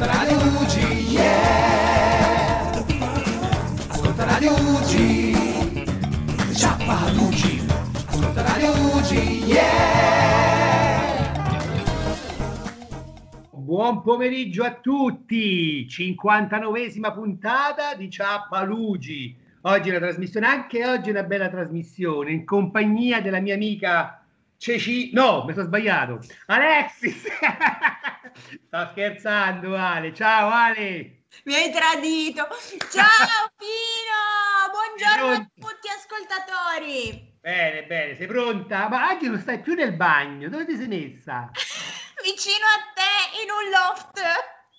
Ascolta Radio UG, yeah! Ascolta Radio UG, Ciappa Luci. Ascolta Radio UG, yeah! Buon pomeriggio a tutti, 59esima puntata di Ciappalugi. Oggi è una trasmissione, anche oggi è una bella trasmissione, in compagnia della mia amica Ceci... No, mi sono sbagliato. Alexis! Sto scherzando Ale, ciao Ale! Mi hai tradito. Ciao Pino, buongiorno a tutti ascoltatori. Bene, bene, sei pronta? Ma oggi non stai più nel bagno, dove ti sei messa? Vicino a te in un loft.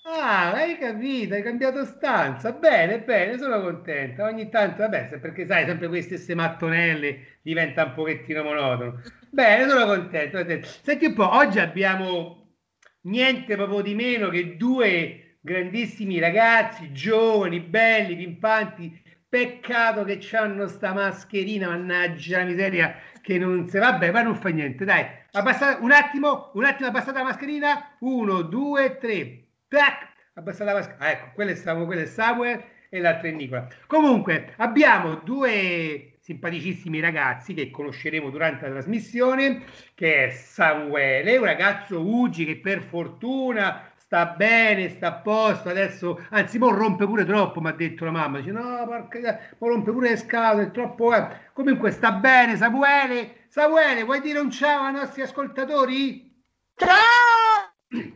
Ah, hai capito, hai cambiato stanza. Bene, bene, sono contenta. Ogni tanto, vabbè, perché sai, sempre queste stesse mattonelle diventa un pochettino monotono. Bene, sono contento. Senti un po', oggi abbiamo niente proprio di meno che due grandissimi ragazzi, giovani, belli, pimpanti. Peccato che hanno sta mascherina, mannaggia la miseria, che non si vabbè, ma non fa niente, dai. Abbassa, un attimo, un attimo, abbassate la mascherina. Uno, due, tre. Tac! Abbassate la mascherina. Ah, ecco, quello è, Samuel, è Samuel e l'altro è Nicola. Comunque, abbiamo due simpaticissimi ragazzi che conosceremo durante la trasmissione, che è Samuele, un ragazzo Ugi che per fortuna sta bene, sta a posto, adesso, anzi, mo rompe pure troppo, mi ha detto la mamma, dice no, porca, mo rompe pure le scatole, è troppo... eh." Comunque sta bene, Samuele, Samuele, vuoi dire un ciao ai nostri ascoltatori? Ciao!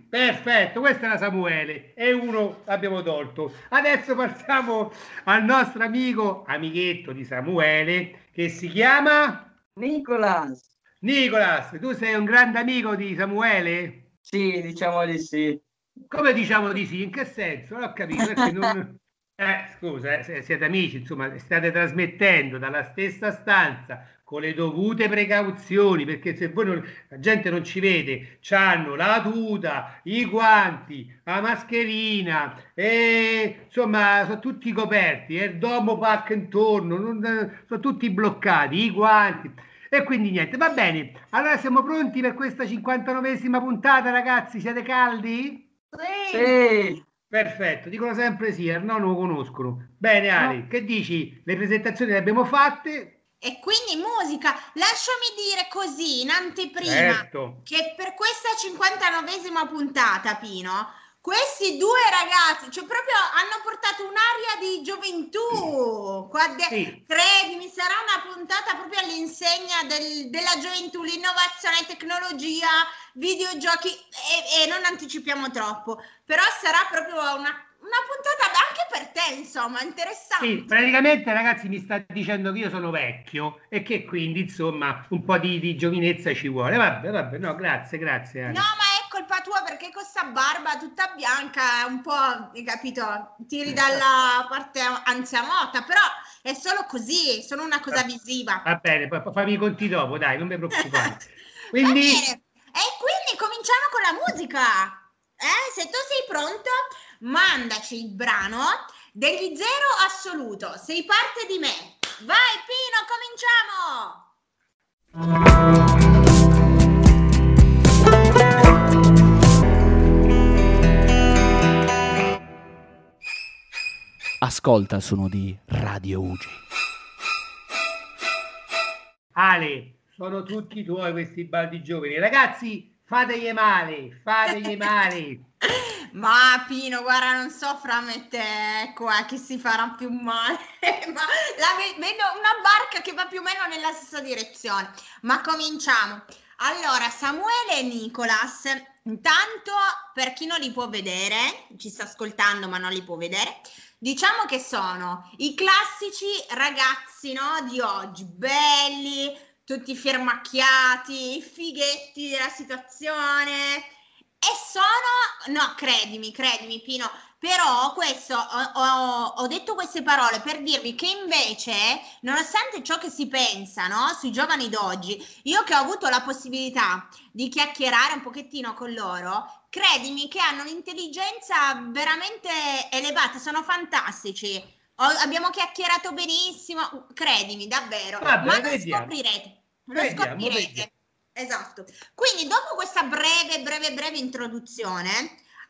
Perfetto, questo era Samuele e uno l'abbiamo tolto. Adesso passiamo al nostro amico, amichetto di Samuele, che si chiama Nicolas, Nicolas. Tu sei un grande amico di Samuele? sì, diciamo di sì. Come diciamo di sì? In che senso? Non ho capito. non- Eh, scusa, eh, siete amici, insomma, state trasmettendo dalla stessa stanza con le dovute precauzioni, perché se voi non- la gente non ci vede, c'hanno la tuta, i guanti, la mascherina, e insomma, sono tutti coperti, e il domo pack intorno, non- sono tutti bloccati, i guanti. E quindi niente, va bene. Allora siamo pronti per questa 59esima puntata, ragazzi? Siete caldi? Sì. Sì, Perfetto, dicono sempre sì, no, non lo conoscono. Bene, Ali, che dici? Le presentazioni le abbiamo fatte? E quindi musica. Lasciami dire così in anteprima Certo. che per questa 59esima puntata, Pino, questi due ragazzi, cioè proprio hanno portato un'aria di gioventù. Qua de- Sì. Credimi, sarà una puntata proprio all'insegna del- della gioventù, l'innovazione, tecnologia, videogiochi e, e non anticipiamo troppo, però sarà proprio una, una puntata anche per te, insomma, interessante. Sì, praticamente ragazzi mi sta dicendo che io sono vecchio e che quindi insomma un po' di, di giovinezza ci vuole. Vabbè, vabbè, no, grazie, grazie. Ali. No, ma è colpa tua perché con sta barba tutta bianca, un po', hai capito, tiri dalla parte anzianotta, però è solo così, sono una cosa visiva. Va bene, poi fammi i conti dopo, dai, non mi preoccupare. Quindi. E quindi cominciamo con la musica. Eh, se tu sei pronto, mandaci il brano degli zero assoluto. Sei parte di me. Vai Pino, cominciamo! Ascolta il suono di Radio Ugi. Ale, sono tutti tuoi questi baldi giovani. Ragazzi, fategli male, fategli male. Ma Pino, guarda, non so fra me e te, qua chi si farà più male, ma la ve- vedo una barca che va più o meno nella stessa direzione. Ma cominciamo. Allora, Samuele e Nicolas, intanto per chi non li può vedere, ci sta ascoltando ma non li può vedere, diciamo che sono i classici ragazzi, no, di oggi, belli, tutti firmacchiati, fighetti della situazione. E sono, no, credimi, credimi, Pino, però questo, ho, ho- ho detto queste parole per dirvi che invece, nonostante ciò che si pensa, no, sui giovani d'oggi, io che ho avuto la possibilità di chiacchierare un pochettino con loro, credimi che hanno un'intelligenza veramente elevata, sono fantastici. Ho- abbiamo chiacchierato benissimo, credimi, davvero. Vabbè, Ma lo vediamo. scoprirete. Lo Vediamo, scoprirete. vediamo. Esatto. Quindi dopo questa breve, breve, breve introduzione,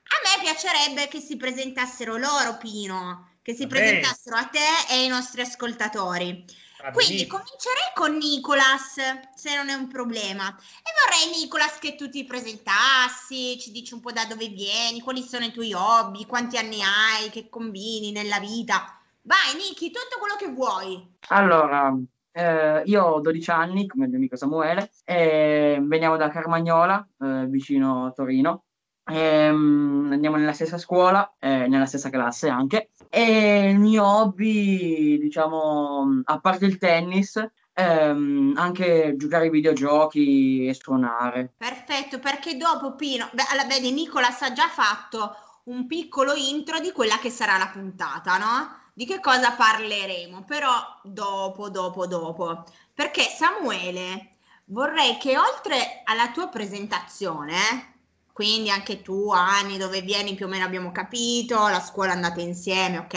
A me piacerebbe che si presentassero loro, Pino, che si Va bene. presentassero a te e ai nostri ascoltatori. Va Quindi benissimo. comincerei con Nicolas, se non è un problema. E vorrei, Nicolas, che tu ti presentassi, ci dici un po' da dove vieni, quali sono i tuoi hobby, quanti anni hai, che combini nella vita. Vai, Niki, tutto quello che vuoi. Allora, eh, io ho 12 anni, come il mio amico Samuele, e veniamo da Carmagnola, eh, vicino a Torino. Ehm, andiamo nella stessa scuola, eh, nella stessa classe anche. E il mio hobby, diciamo, a parte il tennis, ehm, anche giocare ai videogiochi e suonare. Perfetto, perché dopo Pino, beh, allora, vedi, Nicolas ha già fatto un piccolo intro di quella che sarà la puntata, no? Di che cosa parleremo, però dopo, dopo, dopo. Perché Samuele, vorrei che oltre alla tua presentazione, quindi anche tu, anni, dove vieni più o meno abbiamo capito, la scuola andate insieme, ok?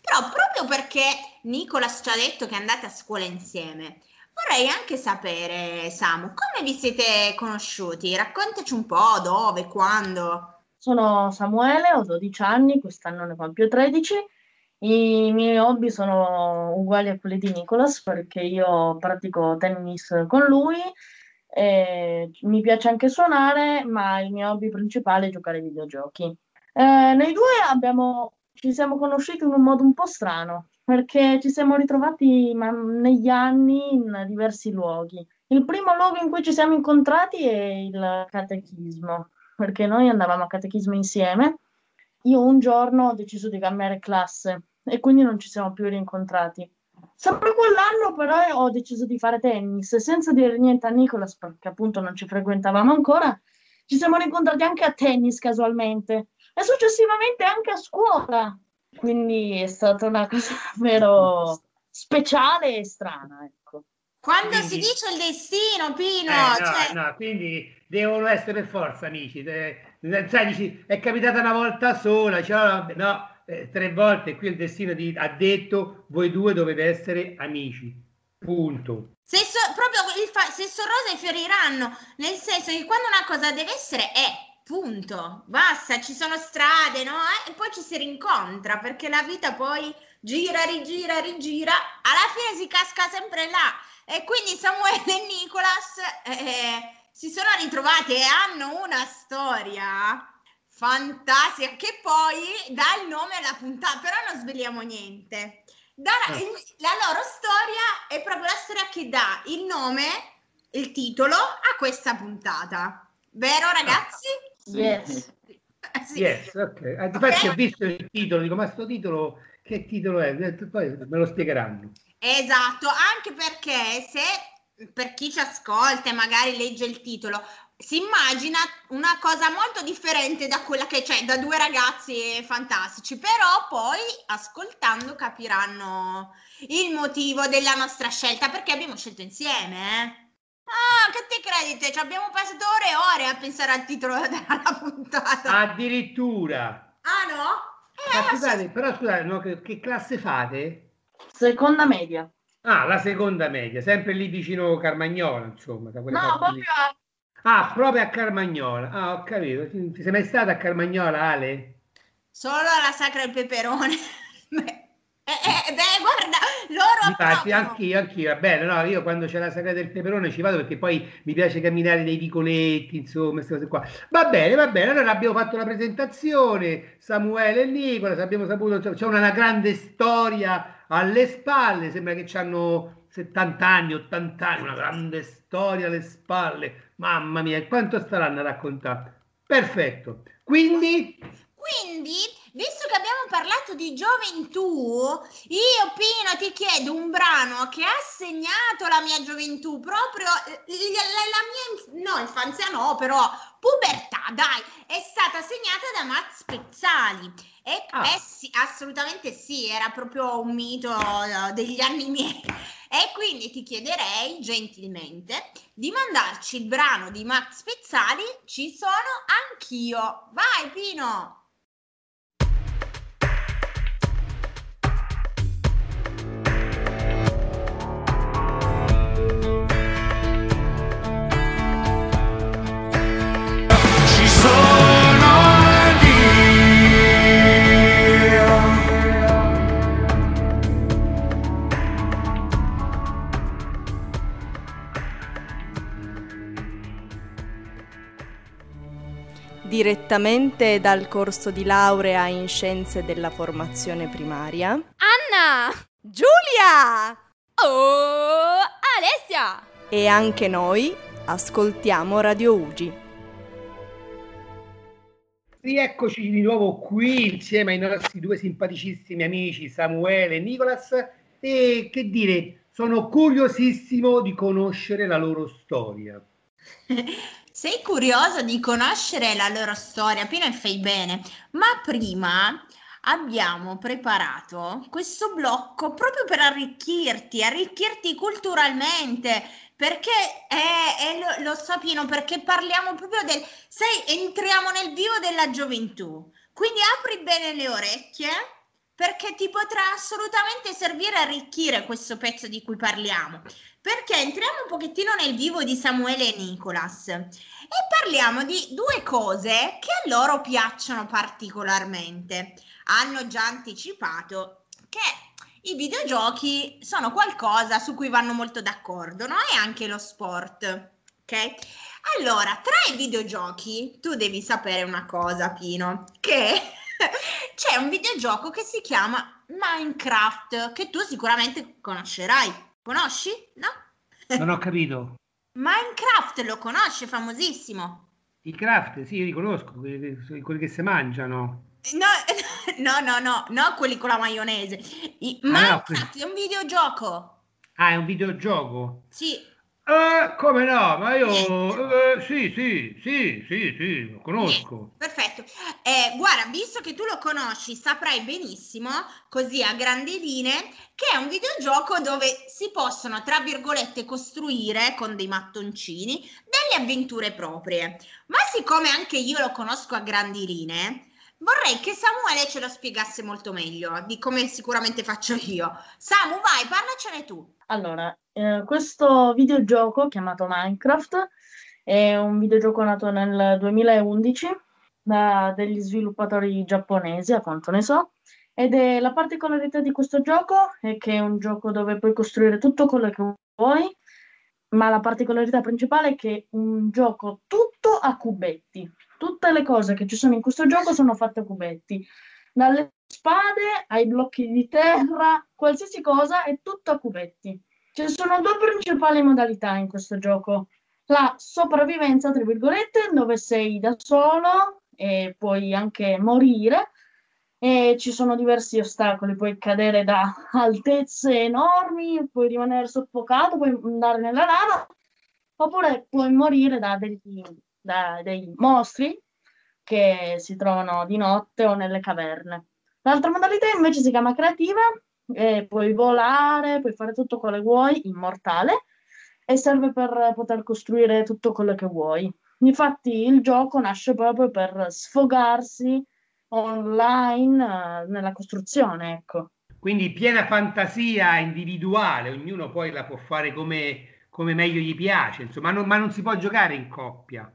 Però proprio perché Nicolas ci ha detto che andate a scuola insieme, vorrei anche sapere, Samu, come vi siete conosciuti? Raccontaci un po' dove, quando. Sono Samuele, ho 12 anni, quest'anno ne compio 13. I miei hobby sono uguali a quelli di Nicolas perché io pratico tennis con lui, e mi piace anche suonare, ma il mio hobby principale è giocare ai videogiochi. Eh, noi due abbiamo, ci siamo conosciuti in un modo un po' strano perché ci siamo ritrovati ma, negli anni in diversi luoghi. Il primo luogo in cui ci siamo incontrati è il catechismo perché noi andavamo a catechismo insieme. Io un giorno ho deciso di cambiare classe e quindi non ci siamo più rincontrati. Sempre quell'anno però ho deciso di fare tennis senza dire niente a Nicolas perché appunto non ci frequentavamo ancora. Ci siamo rincontrati anche a tennis casualmente e successivamente anche a scuola. Quindi è stata una cosa davvero speciale e strana, ecco. Quando si Quindi- dice il destino, Pino, Eh, no, cioè, no, quindi devono essere per forza amici. Sai, dici, è capitata una volta sola, cioè, no, eh, tre volte qui il destino di- ha detto voi due dovete essere amici. Punto. se so- proprio il fa- se sono rose fioriranno, nel senso che quando una cosa deve essere è, punto, basta, ci sono strade, no? Eh, E poi ci si rincontra, perché la vita poi gira, rigira, rigira, alla fine si casca sempre là. E quindi Samuele e Nicolas eh, si sono ritrovati e hanno una storia fantastica che poi dà il nome alla puntata, però non sveliamo niente. Dà la, Ah. il- la loro storia è proprio la storia che dà il nome, il titolo a questa puntata. Vero ragazzi? Yes. Eh, sì. Yes, ok. Eh, Infatti Ok. ho visto il titolo, dico, ma sto titolo, che titolo è? Poi me lo spiegheranno. Esatto, anche perché se per chi ci ascolta e magari legge il titolo, si immagina una cosa molto differente da quella che c'è da due ragazzi fantastici, però poi ascoltando capiranno il motivo della nostra scelta, perché abbiamo scelto insieme, eh. Ah, che ti credi? Ci abbiamo passato ore e ore a pensare al titolo della puntata. Addirittura. Ah no? Eh, scusate, però scusate, no, che, che classe fate? Seconda media. Ah, la seconda media, sempre lì vicino Carmagnola, insomma. Da No, proprio a Ah, proprio a Carmagnola. Ah, ho capito. Ti sei mai stata a Carmagnola, Ale? Solo la sacra del peperone. beh, eh, eh, beh, guarda, loro Infatti, approvano. anch'io, anch'io, va bene, no, io quando c'è la sagra del peperone ci vado perché poi mi piace camminare nei vicoletti, insomma, queste cose qua. Va bene, va bene, allora abbiamo fatto la presentazione, Samuele e Nicola, abbiamo saputo, c'è c'è una grande storia alle spalle, sembra che hanno 70 anni, 80 anni, una grande storia alle spalle, mamma mia, quanto staranno a raccontare? Perfetto, quindi... Quindi, visto che abbiamo parlato di gioventù, io Pino ti chiedo un brano che ha segnato la mia gioventù, proprio eh, la, mia, no, infanzia no, però pubertà, dai, è stata segnata da Max Pezzali. E Ah. eh sì, assolutamente sì, era proprio un mito eh, degli anni miei. E quindi ti chiederei gentilmente di mandarci il brano di Max Pezzali, ci sono anch'io. Vai Pino! Direttamente dal corso di laurea in scienze della formazione primaria. Anna! Giulia! Oh, Alessia! E anche noi ascoltiamo Radio Ugi. Rieccoci di nuovo qui insieme ai nostri due simpaticissimi amici Samuele e Nicolas e che dire, sono curiosissimo di conoscere la loro storia. Sei curioso di conoscere la loro storia, e fai bene, ma prima abbiamo preparato questo blocco proprio per arricchirti, arricchirti culturalmente, perché è, è lo, lo so Pino, perché parliamo proprio del, sai, entriamo nel vivo della gioventù, quindi apri bene le orecchie perché ti potrà assolutamente servire a arricchire questo pezzo di cui parliamo. Perché entriamo un pochettino nel vivo di Samuele e Nicolas e parliamo di due cose che a loro piacciono particolarmente. Hanno già anticipato che i videogiochi sono qualcosa su cui vanno molto d'accordo, no? E anche lo sport, ok? Allora, tra i videogiochi tu devi sapere una cosa, Pino, che c'è un videogioco che si chiama Minecraft, che tu sicuramente conoscerai. Conosci? No? Non ho capito. Minecraft lo conosce, famosissimo. I craft, sì, io li conosco, quelli, quelli che si mangiano. No, no, no, no, no, quelli con la maionese. I, Ah, no, Minecraft è un videogioco. Ah, è un videogioco? Sì, Eh, come no? Ma io... eh, sì, sì, sì, sì, sì, lo conosco. Perfetto. Eh, guarda, visto che tu lo conosci, saprai benissimo, così a grandi linee, che è un videogioco dove si possono, tra virgolette, costruire con dei mattoncini delle avventure proprie. Ma siccome anche io lo conosco a grandi linee, vorrei che Samuele ce lo spiegasse molto meglio di come sicuramente faccio io. Samu, vai, parlacene tu. Allora, eh, questo videogioco chiamato Minecraft è un videogioco nato nel 2011 da degli sviluppatori giapponesi, a quanto ne so, ed è la particolarità di questo gioco è che è un gioco dove puoi costruire tutto quello che vuoi, ma la particolarità principale è che è un gioco tutto a cubetti. Tutte le cose che ci sono in questo gioco sono fatte a cubetti. Dalle spade ai blocchi di terra, qualsiasi cosa è tutto a cubetti. Ci sono due principali modalità in questo gioco. La sopravvivenza, tra virgolette, dove sei da solo e puoi anche morire. E ci sono diversi ostacoli, puoi cadere da altezze enormi, puoi rimanere soffocato, puoi andare nella lava, oppure puoi morire da degli, da dei mostri che si trovano di notte o nelle caverne. L'altra modalità invece si chiama creativa, e puoi volare, puoi fare tutto quello che vuoi, immortale, e serve per poter costruire tutto quello che vuoi. Infatti il gioco nasce proprio per sfogarsi online eh, nella costruzione, ecco. Quindi piena fantasia individuale, ognuno poi la può fare come, come meglio gli piace, insomma, non- ma non si può giocare in coppia.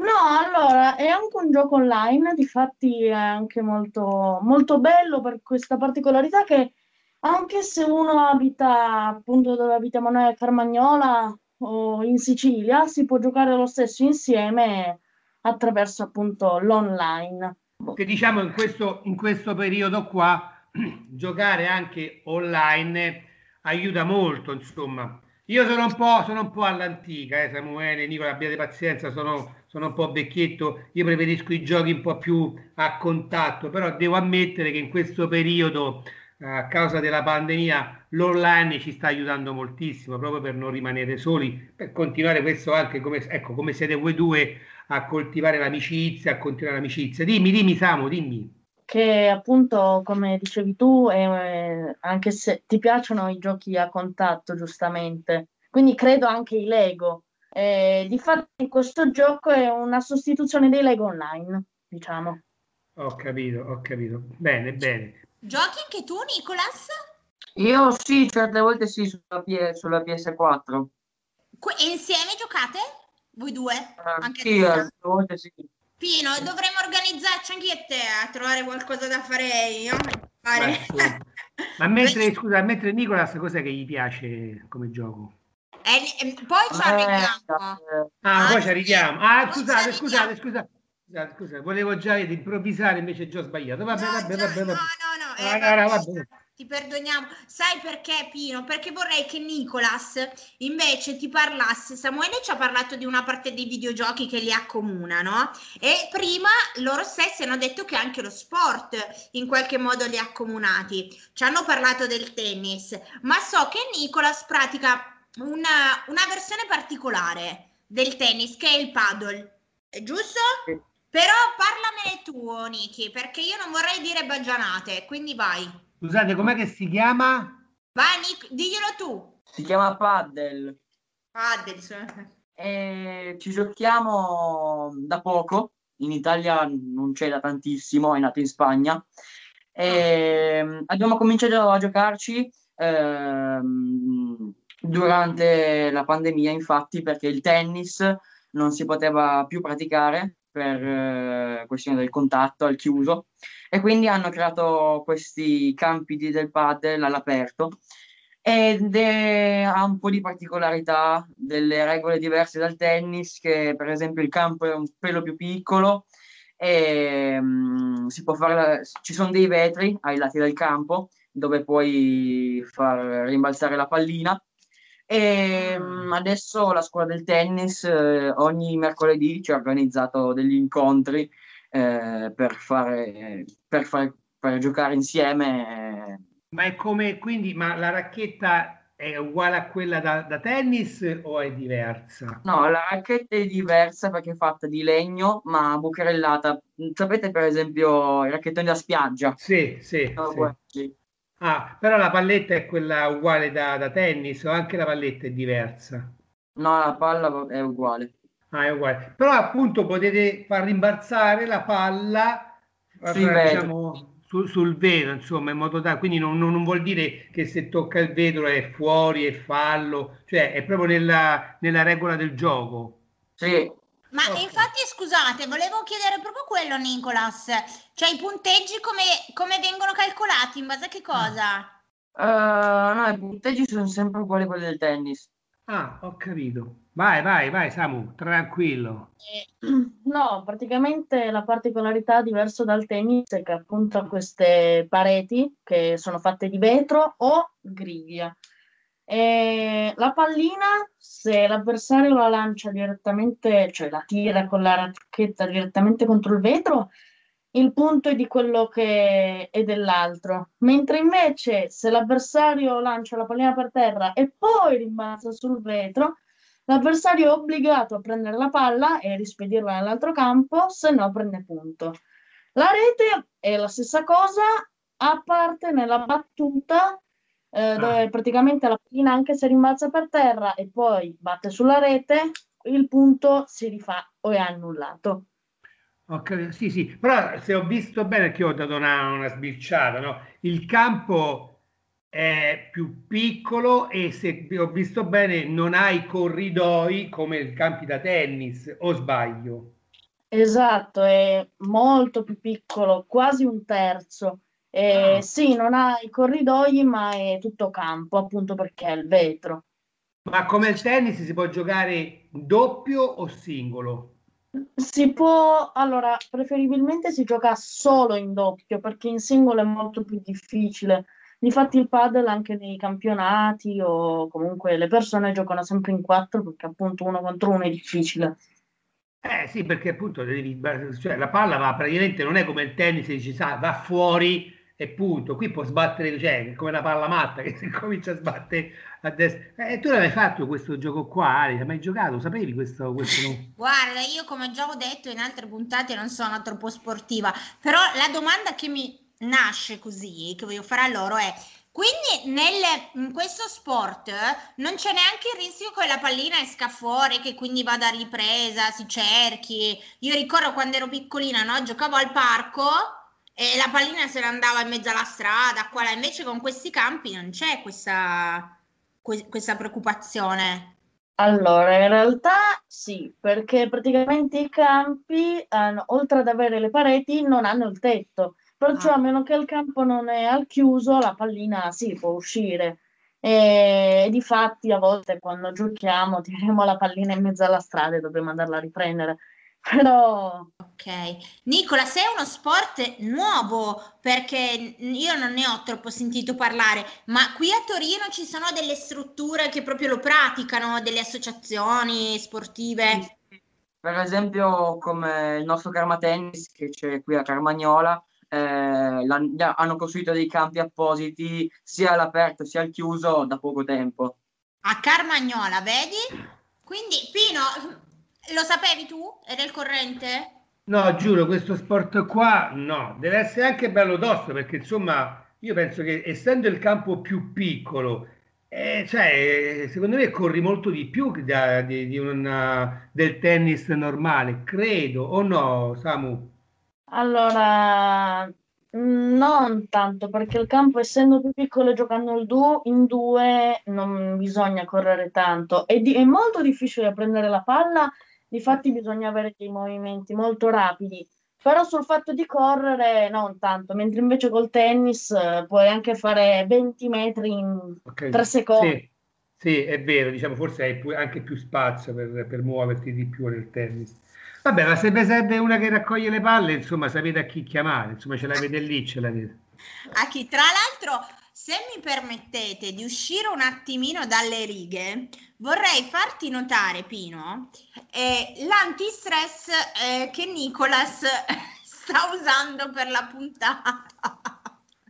No, allora è anche un gioco online, difatti è anche molto, molto bello per questa particolarità che anche se uno abita appunto dove abitiamo noi Carmagnola o in Sicilia, si può giocare lo stesso insieme attraverso appunto l'online. Che diciamo in questo, in questo periodo qua giocare anche online aiuta molto, insomma. Io sono un po', sono un po' all'antica, eh, Samuele, Nicola, abbiate pazienza, sono, sono un po' vecchietto, io preferisco i giochi un po' più a contatto, però devo ammettere che in questo periodo, eh, a causa della pandemia, l'online ci sta aiutando moltissimo, proprio per non rimanere soli, per continuare questo anche come, ecco, come siete voi due a coltivare l'amicizia, a continuare l'amicizia. Dimmi, dimmi Samu, dimmi. Che appunto, come dicevi tu, eh, anche se ti piacciono i giochi a contatto, giustamente, quindi credo anche i Lego. Eh, difatti questo gioco è una sostituzione dei Lego online, diciamo. Ho capito, ho capito. Bene, bene. Giochi anche tu, Nicolas? Io sì, certe volte sì, sulla, P- sulla PS4. Que- e insieme giocate? Voi due? Eh, Anche sì, certe volte sì. Pino, dovremmo organizzarci anche io e te a trovare qualcosa da fare io. Fare. Ma, mentre, scusa, mentre Nicolas, cos'è che gli piace come gioco? E- e poi ci Eh, arriviamo. eh, Ah, Ah, poi ci arriviamo. Ah, scusate, scusate, scusate. Scusa, scusa, volevo già improvvisare, invece già ho sbagliato. Vabbè, No, vabbè, già- vabbè, no, vabbè. no, no, eh, Ah, vabbè, no, no, vabbè. Ti perdoniamo. Sai perché, Pino? Perché vorrei che Nicolas invece ti parlasse. Samuele ci ha parlato di una parte dei videogiochi che li accomuna, no? E prima loro stessi hanno detto che anche lo sport in qualche modo li ha accomunati. Ci hanno parlato del tennis, ma so che Nicolas pratica una, una versione particolare del tennis che è il paddle. È giusto? Sì. Però parlamene tu, Niki, perché io non vorrei dire baggianate, quindi vai. Scusate, com'è che si chiama? Vai, Nick, diglielo tu. Si chiama paddle. Paddle. sì. E ci giochiamo da poco. In Italia non c'è da tantissimo, è nato in Spagna. E mm, abbiamo cominciato a giocarci ehm, durante la pandemia, infatti, perché il tennis non si poteva più praticare per eh, questione del contatto al chiuso e quindi hanno creato questi campi di- del padel all'aperto ed è- ha un po' di particolarità, delle regole diverse dal tennis, che per esempio il campo è un pelo più piccolo e mm, si può fare ci sono dei vetri ai lati del campo dove puoi far rimbalzare la pallina. E mm, adesso la scuola del tennis eh, ogni mercoledì ci ha organizzato degli incontri eh, per fare, per far- per giocare insieme. Ma è come, quindi, ma la racchetta è uguale a quella da, da tennis o è diversa? No, la racchetta è diversa perché è fatta di legno, ma bucherellata. Sapete, per esempio, i racchettoni da spiaggia? Sì, sì, Sono sì. Ah, però la palletta è quella uguale da, da tennis o anche la palletta è diversa? No, la palla è uguale. Ah, è uguale. Però appunto potete far rimbalzare la palla eh, vetri. diciamo, su- sul vetro, insomma, in modo tale, quindi non, non- non vuol dire che se tocca il vetro è fuori, è fallo, cioè è proprio nella, nella regola del gioco. Sì, Ma Ok. infatti, scusate, volevo chiedere proprio quello, Nicolas. Cioè, i punteggi come, come vengono calcolati? In base a che cosa? Eh, no, i punteggi sono sempre uguali a quelli del tennis. Ah, ho capito. Vai, vai, vai, Samu, tranquillo. No, praticamente la particolarità diversa dal tennis è che appunto ha queste pareti che sono fatte di vetro o griglia. E la pallina, se l'avversario la lancia direttamente, cioè la tira con la racchetta direttamente contro il vetro, il punto è di quello che è dell'altro. Mentre invece se l'avversario lancia la pallina per terra e poi rimbalza sul vetro, L'avversario è obbligato a prendere la palla e rispedirla nell'altro campo, se no prende punto. La rete è la stessa cosa, a parte nella battuta, eh, dove praticamente la pallina, anche se rimbalza per terra e poi batte sulla rete, il punto si rifà o è annullato. Capito. Sì, sì, però se ho visto bene che ho dato una, una sbirciata, no? Il campo è più piccolo e se ho visto bene non ha i corridoi come i campi da tennis, o sbaglio? Esatto, è molto più piccolo, quasi un terzo. E Ah. sì, non ha i corridoi, ma è tutto campo, appunto perché è il vetro. Ma come il tennis si può giocare doppio o singolo? Si può, allora, preferibilmente si gioca solo in doppio perché in singolo è molto più difficile. Difatti il padel anche nei campionati o comunque le persone giocano sempre in quattro perché appunto uno contro uno è difficile. Eh sì, perché appunto devi, cioè, la palla va praticamente non è come il tennis, dici, sa, va fuori e punto. Qui può sbattere, cioè, come la palla matta che si comincia a sbattere a destra. E tu l'hai fatto questo gioco qua, Ali? L'hai mai giocato? Sapevi questo? questo? Guarda, io come già ho detto in altre puntate non sono troppo sportiva, però la domanda che mi nasce così, che voglio fare a loro è, quindi nel, in questo sport non c'è neanche il rischio che la pallina esca fuori, che quindi vada ripresa, si cerchi. Io ricordo quando ero piccolina, no? Giocavo al parco e la pallina se ne andava in mezzo alla strada, qua là. Invece con questi campi non c'è questa, que- questa preoccupazione. Allora, in realtà sì, perché praticamente i campi, hanno- oltre ad avere le pareti, non hanno il tetto. Perciò, Ah. a meno che il campo non è al chiuso, la pallina sì, può uscire. E, difatti, a volte quando giochiamo, tiriamo la pallina in mezzo alla strada e dobbiamo andarla a riprendere. Però Ok, Nicola, sei uno sport nuovo perché io non ne ho troppo sentito parlare, ma qui a Torino ci sono delle strutture che proprio lo praticano, delle associazioni sportive. Per esempio, come il nostro Karma Tennis che c'è qui a Carmagnola, eh, hanno costruito dei campi appositi sia all'aperto sia al chiuso da poco tempo. A Carmagnola, vedi? Quindi, Pino, lo sapevi tu? Era il corrente? No, giuro, questo sport qua no, deve essere anche bello tosto perché insomma io penso che essendo il campo più piccolo, eh, cioè, secondo me corri molto di più da- di, di una- del tennis normale, credo, o no, Samu? Allora, mm, non tanto perché il campo, essendo più piccolo e giocando il duo, in due, non bisogna correre tanto. È, di- è molto difficile prendere la palla, difatti bisogna avere dei movimenti molto rapidi. Però sul fatto di correre non tanto, mentre invece col tennis eh, puoi anche fare 20 metri in Ok, 3 secondi. Sì, sì, è vero, diciamo, forse hai pu- anche più spazio per, per muoverti di più nel tennis. Vabbè, ma se vi serve una che raccoglie le palle, insomma, sapete a chi chiamare, insomma, ce l'avete lì, ce l'avete. A chi? Tra l'altro, se mi permettete di uscire un attimino dalle righe, vorrei farti notare, Pino, eh, l'antistress eh, che Nicolas sta usando per la puntata.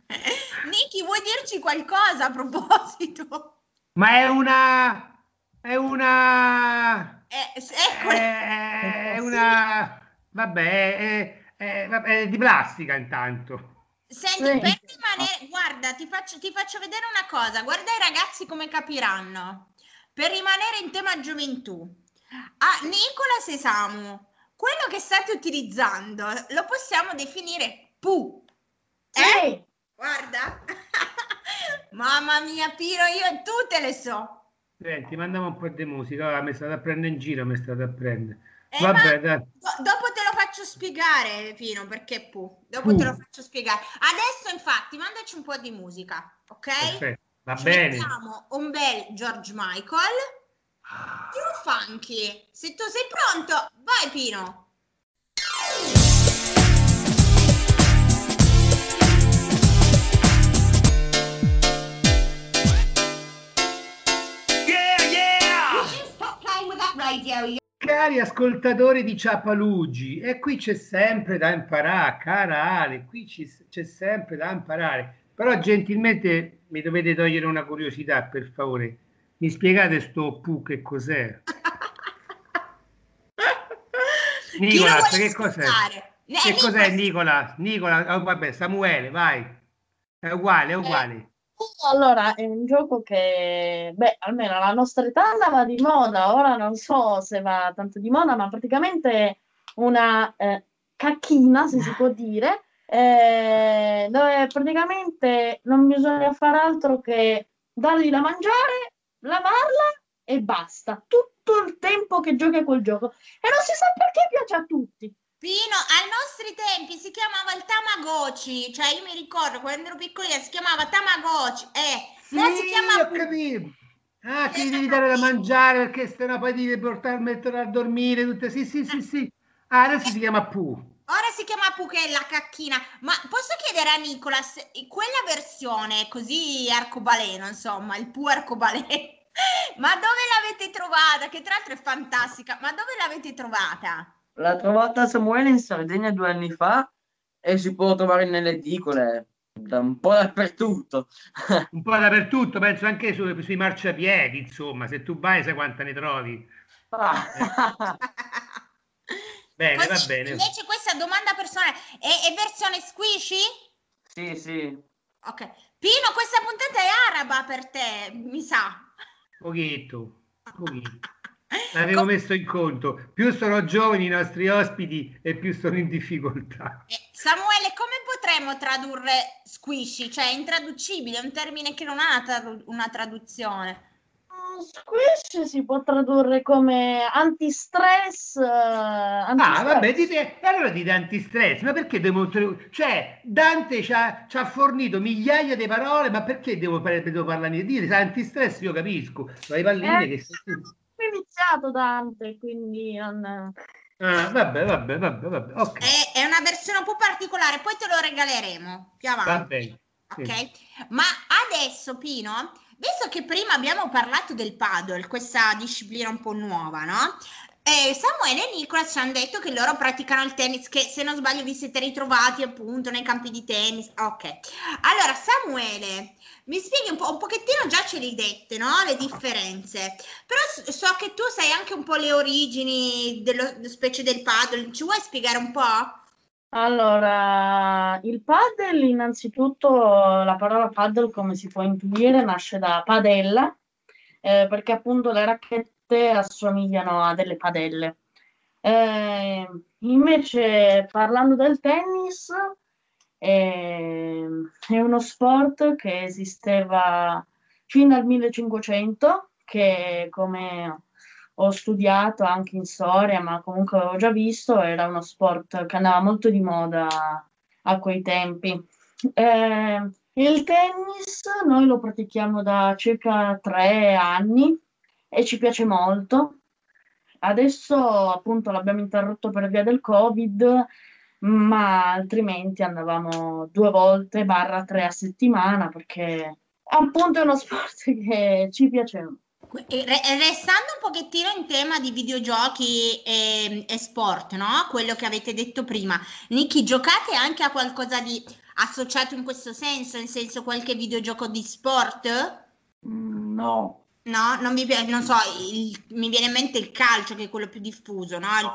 Niki, vuoi dirci qualcosa a proposito? Ma è una... è una... Eh, ecco, è una... vabbè, è, è- è di plastica intanto. Senti, per rimanere, guarda, ti faccio, ti faccio vedere una cosa, guarda i ragazzi come capiranno. Per rimanere in tema gioventù, a Nicolas e Samu, quello che state utilizzando lo possiamo definire pu. Eh? Sì, Guarda. Mamma mia, Pino, io tutte le so. Senti, mandiamo un po' di musica, ah, mi state a prendere in giro, mi state a prendere. Eh, Vabbè, dai. do- dopo te lo faccio spiegare, Pino, perché pu. Dopo Pu. te lo faccio spiegare. Adesso, infatti, mandaci un po' di musica, ok? Perfetto, va Ci bene. mettiamo un bel George Michael più funky. Se tu sei pronto, vai Pino. Cari ascoltatori di Ciapalugi, e qui c'è sempre da imparare, cara Ale, qui ci- c'è sempre da imparare. Però gentilmente mi dovete togliere una curiosità, per favore. Mi spiegate sto pu che cos'è? Vuole che cos'è? Eh, Che cos'è Nicolas, Nicola? Nicola, oh, vabbè, Samuele, vai. È uguale, è uguale. allora è un gioco che, beh, almeno alla nostra età andava di moda, ora non so se va tanto di moda, ma praticamente una eh, cacchina, se si può dire, eh, dove praticamente non bisogna fare altro che dargli da mangiare, lavarla e basta. Tutto il tempo che giochi a quel gioco. E non si sa perché piace a tutti. Pino, ai nostri tempi si chiamava il Tamagotchi, cioè io mi ricordo quando ero piccolina si chiamava Tamagotchi, eh, mo si Sì, chiama ho capito. Ah, che gli devi dare da mangiare perché sennò poi devi portare mettere a dormire tutte. Sì, sì, sì, sì. Ah, adesso si chiama Pu. Ora si chiama Puchè la cacchina, ma posso chiedere a Nicolas, eh, quella versione così arcobaleno, insomma, il Pu arcobaleno, ma dove l'avete trovata? Che tra l'altro è fantastica, ma dove l'avete trovata? L'ha trovata Samuele in Sardegna due anni fa e si può trovare nelle edicole da un po' dappertutto. Un po' dappertutto, penso anche su- sui marciapiedi, insomma, se tu vai sai quanta ne trovi. Ah. Bene, va bene. Invece questa domanda personale, è, è versione squishy? Sì, sì. Ok. Pino, questa puntata è araba per te, mi sa. Pochetto, pochetto. L'avevo messo in conto. Più sono giovani i nostri ospiti e più sono in difficoltà. Eh, Samuele, come potremmo tradurre squishy? Cioè, è intraducibile, è un termine che non ha una, tradu- una traduzione. Squish si può tradurre come antistress. eh, Ah, antistress. vabbè, dite, allora dite antistress, ma perché devo... Cioè, Dante ci ha, ci ha fornito migliaia di parole, ma perché devo, devo parlare di dire antistress? Io capisco, ma le palline Eh, che... Ho iniziato Dante, quindi non... Ah, vabbè, vabbè, vabbè, vabbè. Ok, È, è una versione un po' particolare, poi te lo regaleremo più va avanti. bene. Sì. Ok? Ma adesso, Pino, visto che prima abbiamo parlato del paddle, questa disciplina un po' nuova, no? Eh, Samuele e Nicola ci hanno detto che loro praticano il tennis, che se non sbaglio vi siete ritrovati appunto nei campi di tennis. Ok. Allora, Samuele, mi spieghi un po', un pochettino già ce hai dette, no? Le differenze. Però so che tu sai anche un po' le origini dello specie del paddle. Ci vuoi spiegare un po'? Allora, il paddle, innanzitutto la parola paddle, come si può intuire, nasce da padella, eh, perché appunto le racchette assomigliano a delle padelle. Eh, invece, parlando del tennis, eh, è uno sport che esisteva fino al 1500, che come ho studiato anche in storia, ma comunque avevo già visto, era uno sport che andava molto di moda a quei tempi. Eh, il tennis noi lo pratichiamo da circa tre anni e ci piace molto. Adesso appunto l'abbiamo interrotto per via del Covid, ma altrimenti andavamo due volte barra tre a settimana perché appunto è uno sport che ci piace. Re- Restando un pochettino in tema di videogiochi e, e sport, no? Quello che avete detto prima. Nicky, giocate anche a qualcosa di associato in questo senso, nel senso qualche videogioco di sport? Mm, No, No, non mi piace, non so, il- mi viene in mente il calcio che è quello più diffuso, no? Il-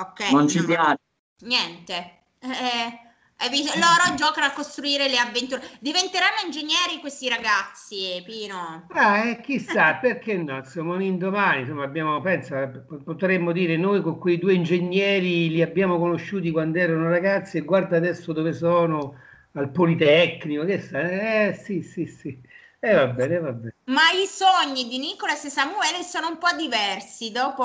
ok. non ci no. piace. Niente. Eh, visto? Loro giocano a costruire le avventure. Diventeranno ingegneri questi ragazzi, Pino. Ah, eh, chissà, perché no? Insomma, un indomani, insomma, abbiamo, pensa, potremmo dire noi con quei due ingegneri li abbiamo conosciuti quando erano ragazzi e guarda adesso dove sono, al Politecnico, che sa? Eh, sì, sì, sì. Eh, va bene, va bene. Ma i sogni di Nicolas e Samuele sono un po' diversi. Dopo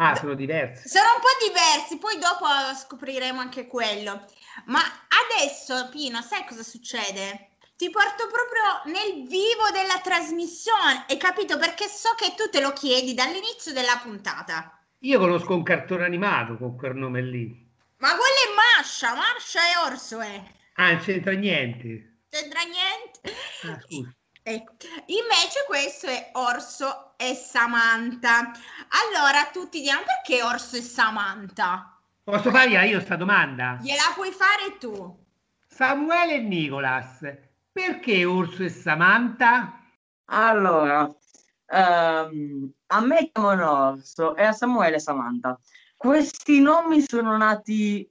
Ah, sono diversi. sono un po' diversi, poi dopo scopriremo anche quello. Ma adesso, Pino, sai cosa succede? Ti porto proprio nel vivo della trasmissione, hai capito? Perché so che tu te lo chiedi dall'inizio della puntata. Io conosco un cartone animato con quel nome lì. Ma quello è Masha, Masha e Orso, eh. Ah, non c'entra niente. C'entra niente. Ah, scusa. Ecco, invece questo è Orso e Samantha. Allora tutti dicono perché Orso e Samantha? Posso fargli io sta domanda? Gliela puoi fare tu. Samuele e Nicolas, perché Orso e Samantha? Allora, ehm, a me chiamano Orso e a Samuele Samantha. Questi nomi sono nati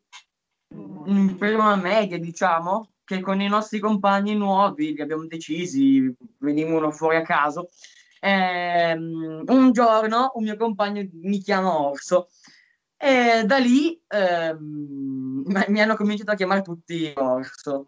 in prima media, diciamo, che con i nostri compagni nuovi li abbiamo decisi, venivano fuori a caso. Ehm, un giorno un mio compagno mi chiama Orso e da lì ehm, mi hanno cominciato a chiamare tutti Orso.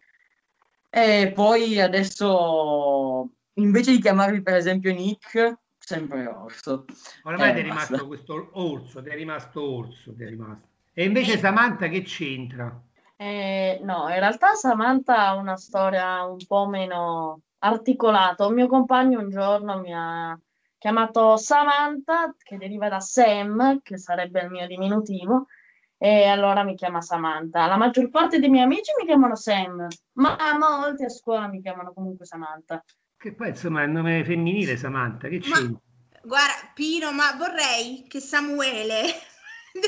E poi adesso, invece di chiamarmi per esempio Nick, sempre Orso. Oramai Eh, ti è rimasto basta. questo orso, ti è rimasto orso, è rimasto. E invece Samantha che c'entra? Eh, no, in realtà Samantha ha una storia un po' meno articolata. Un mio compagno un giorno mi ha chiamato Samantha, che deriva da Sam, che sarebbe il mio diminutivo, e allora mi chiama Samantha. La maggior parte dei miei amici mi chiamano Sam, ma molti a scuola mi chiamano comunque Samantha. Che poi insomma è il nome femminile Samantha, che Ma- c'entra? Guarda, Pino, ma vorrei che Samuele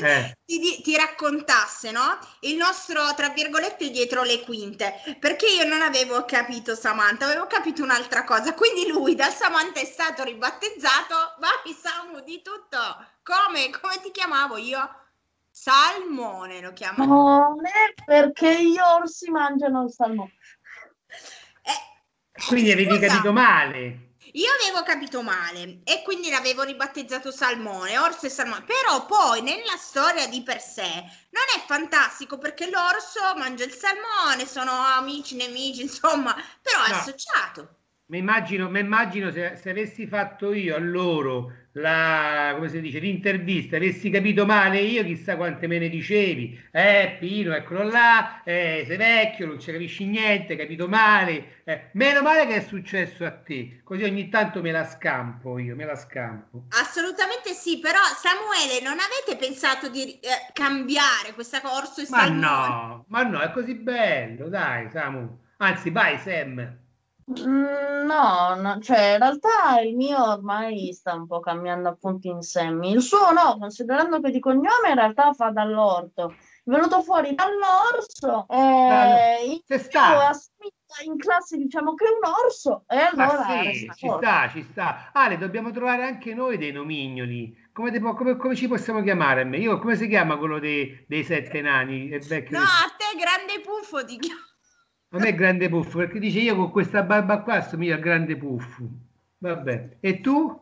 Eh. ti, ti raccontasse, no? Il nostro, tra virgolette, dietro le quinte, perché io non avevo capito Samantha, avevo capito un'altra cosa, quindi lui da Samantha è stato ribattezzato, vai Samu, di tutto, come? Come ti chiamavo io? Salmone lo è perché gli orsi mangiano il salmone. Eh, Quindi avevi capito male. Io avevo capito male e quindi l'avevo ribattezzato Salmone, Orso e Salmone, però poi nella storia di per sé non è fantastico perché l'orso mangia il salmone, sono amici, nemici, insomma, però è No. associato. Mi immagino, mi immagino se, se avessi fatto io a loro la, come si dice, l'intervista, avessi capito male io, chissà quante me ne dicevi. Eh, Pino, eccolo là, eh, sei vecchio, non ci capisci niente, capito male. Eh, meno male che è successo a te, così ogni tanto me la scampo io, me la scampo. Assolutamente sì, però Samuele, non avete pensato di eh, cambiare questo corso Ma no, ma no, è così bello, dai, Samu. Anzi, vai, Sam. Mm, No, no, cioè in realtà il mio ormai sta un po' cambiando appunto in semi. Il suo no, considerando che di cognome in realtà fa dall'orto. È venuto fuori dall'orso e il Se mio sta. assomiglia in classe diciamo che è un orso e allora sì, resta ci orso. sta, ci sta. Ale, dobbiamo trovare anche noi dei nomignoli. Come, te- come- come ci possiamo chiamare? Io, come si chiama quello dei, dei sette nani? Vecchio No, a te grande puffo ti chiamo. A me è grande puffo, perché dice io con questa barba qua somiglia al grande puffo. Vabbè. E tu?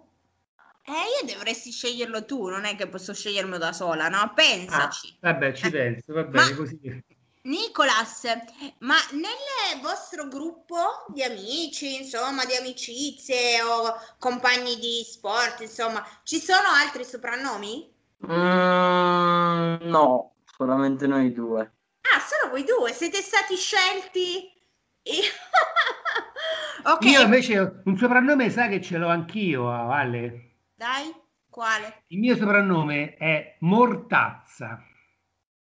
Eh, io dovresti sceglierlo tu, non è che posso sceglierlo da sola, no? Ah, Pensaci. vabbè, ci Eh, penso, va ma- bene così. Nicolas, ma nel vostro gruppo di amici, insomma, di amicizie o compagni di sport, insomma, ci sono altri soprannomi? Mm, no, solamente noi due. Ah, solo voi due, siete stati scelti? E- ok, Io invece un soprannome sa che ce l'ho anch'io, Ale. dai, quale? Il mio soprannome è Mortazza.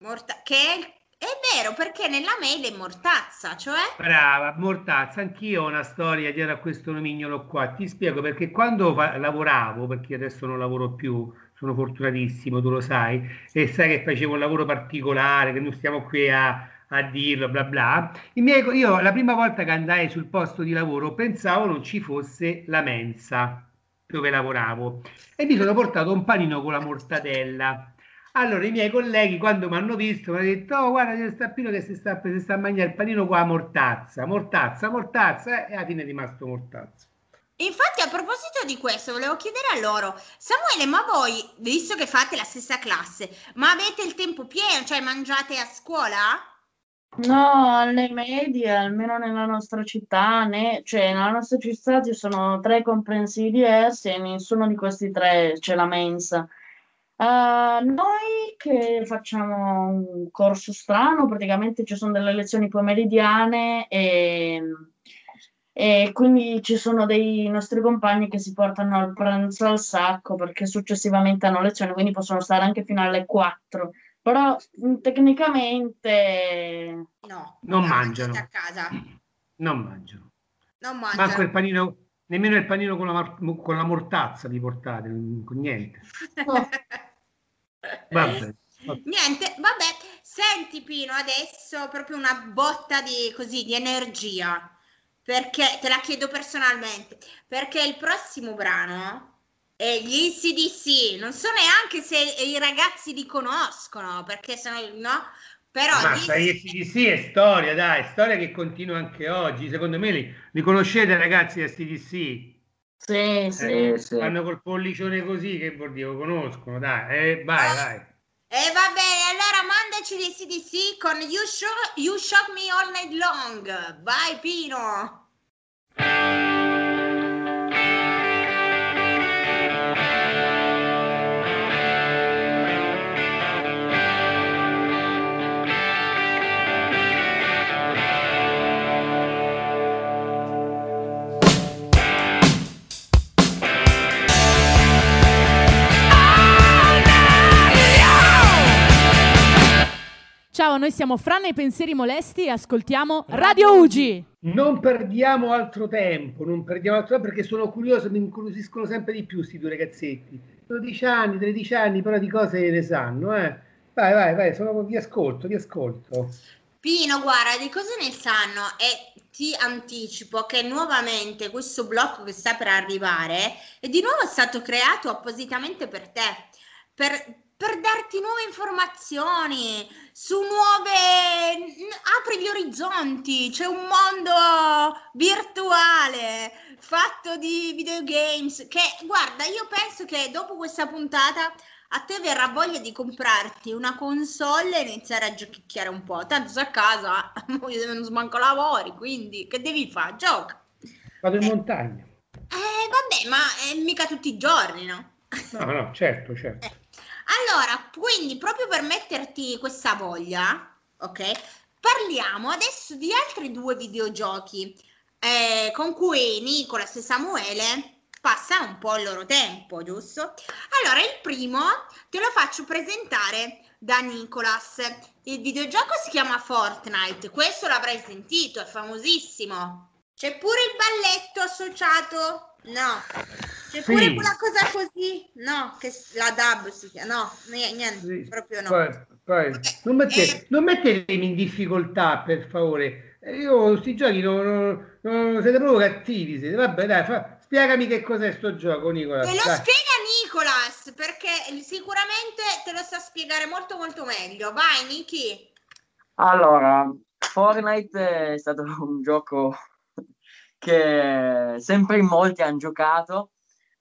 Morta- che è, il- è vero, perché nella mail è mortazza, cioè... Brava, Mortazza, anch'io ho una storia dietro a questo nomignolo qua. Ti spiego perché quando fa- lavoravo, perché adesso non lavoro più, sono fortunatissimo, tu lo sai, e sai che facevo un lavoro particolare, che non stiamo qui a, a dirlo, bla bla. Miei, io la prima volta che andai sul posto di lavoro pensavo non ci fosse la mensa dove lavoravo e mi sono portato un panino con la mortadella. Allora i miei colleghi quando mi hanno visto mi hanno detto oh guarda c'è sta Pino che si sta, si sta a mangiare il panino con la mortazza, mortazza, mortazza e alla fine è rimasto mortazza. Infatti, a proposito di questo, volevo chiedere a loro, Samuele, ma voi, visto che fate la stessa classe, ma avete il tempo pieno, cioè mangiate a scuola? No, alle medie, almeno nella nostra città, né, cioè nella nostra città ci sono tre comprensivi diversi e nessuno di questi tre c'è la mensa. Eh, noi che facciamo un corso strano, praticamente ci sono delle lezioni pomeridiane e, e quindi ci sono dei nostri compagni che si portano al pranzo al sacco perché successivamente hanno lezioni, quindi possono stare anche fino alle 4. Però mh, tecnicamente No, Non mangiano. a casa, Non mangiano. non Manco mangiano. il panino, nemmeno il panino con la, mar- con la mortazza vi portate, con niente. Vabbè. Niente, vabbè, senti Pino, adesso proprio una botta di, così, di energia, perché te la chiedo personalmente, perché il prossimo brano è gli CDC, non so neanche se i ragazzi li conoscono, perché sono, no? Però Ma gli sai, SDC è storia, dai, storia che continua anche oggi. Secondo me li, li conoscete ragazzi di SDC? sì, sì. Sì, sì. Fanno col pollicione così, che vuol dire, lo conoscono, dai, eh, vai, vai. E va bene, allora mandaci gli CDC con You, you Shock Me All Night Long. Vai Pino! Ciao, noi siamo Fran e i pensieri molesti e ascoltiamo Radio Ugi. Non perdiamo altro tempo, non perdiamo altro tempo perché sono curioso, mi incuriosiscono sempre di più questi due ragazzetti. 12 anni, 13 anni, però di cose ne sanno, eh. Vai, vai, vai, sono, vi ascolto, vi ascolto. Pino, guarda, di cosa ne sanno? E ti anticipo che nuovamente questo blocco che sta per arrivare è di nuovo stato creato appositamente per te, per, per darti nuove informazioni su nuove... apri gli orizzonti, c'è un mondo virtuale fatto di videogames che, guarda, io penso che dopo questa puntata a te verrà voglia di comprarti una console e iniziare a giochicchiare un po'. Tanto sei a casa, non smanco lavori, quindi che devi fare? Gioca. Vado in montagna. Eh, vabbè, ma è mica tutti i giorni, no? No, no, certo, certo. Allora, quindi proprio per metterti questa voglia, ok? Parliamo adesso di altri due videogiochi eh, con cui Nicolas e Samuele passano un po' il loro tempo, giusto? Allora, il primo te lo faccio presentare da Nicolas. Il videogioco si chiama Fortnite, questo l'avrai sentito, è famosissimo. C'è pure il balletto associato? No. C'è Sì. pure quella cosa così? No, che la dub si chiama. No, ni- niente, Sì. proprio no. Poi, poi, non, mette- Eh. non mettetemi in difficoltà, per favore. Eh, Io questi giochi non, non- non- siete proprio cattivi. Siete. Vabbè, dai, fa- spiegami che cos'è sto gioco, Nicola. Te lo dai. spiega Nicolas, perché sicuramente te lo sa spiegare molto molto meglio. Vai, Niki. Allora, Fortnite è stato un gioco che sempre in molti hanno giocato.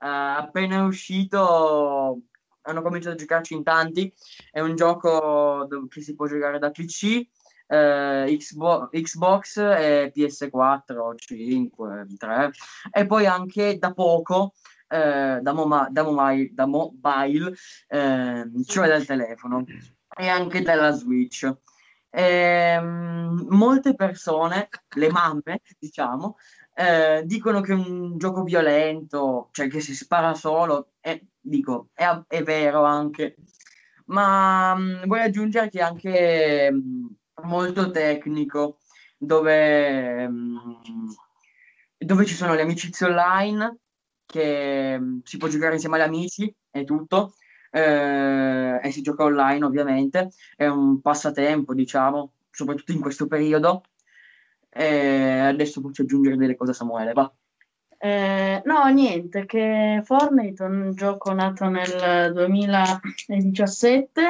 Eh, appena uscito hanno cominciato a giocarci in tanti. È un gioco che si può giocare da PC, eh, Xbox, Xbox e PS4, 5, 3 e poi anche da poco eh, da, moma- da moma- da mobile, ehm, cioè dal telefono e anche dalla Switch. Ehm, molte persone, le mamme, diciamo, eh, dicono che è un gioco violento, cioè che si spara solo, e dico, è, è vero anche, ma mh, voglio aggiungere che è anche mh, molto tecnico, dove, mh, dove ci sono le amicizie online, che si può giocare insieme agli amici e tutto, eh, e si gioca online ovviamente, è un passatempo, diciamo, soprattutto in questo periodo. E adesso posso aggiungere delle cose a Samuele, va. Eh, no, niente, che Fortnite è un gioco nato nel 2017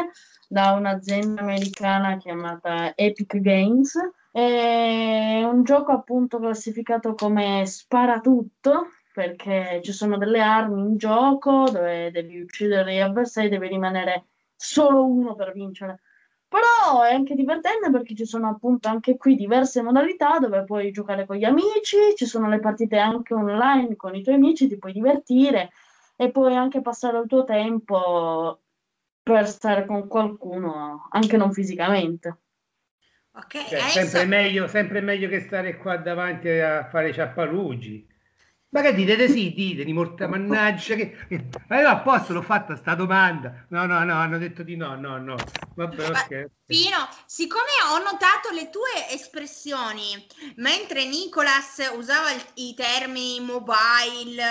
da un'azienda americana chiamata Epic Games. È un gioco appunto classificato come sparatutto perché ci sono delle armi in gioco dove devi uccidere gli avversari, devi rimanere solo uno per vincere. Però è anche divertente perché ci sono appunto anche qui diverse modalità dove puoi giocare con gli amici, ci sono le partite anche online con i tuoi amici, ti puoi divertire e puoi anche passare il tuo tempo per stare con qualcuno, anche non fisicamente. Ok, Cioè, adesso sempre, meglio, sempre meglio che stare qua davanti a fare ciappalugi. Ma che dite? Sì, dite, di morta mannaggia. Che... Ma io apposta l'ho fatta sta domanda. No, no, no, hanno detto di no, no, no. Vabbè, ok. Pino, siccome ho notato le tue espressioni mentre Nicolas usava i termini mobile,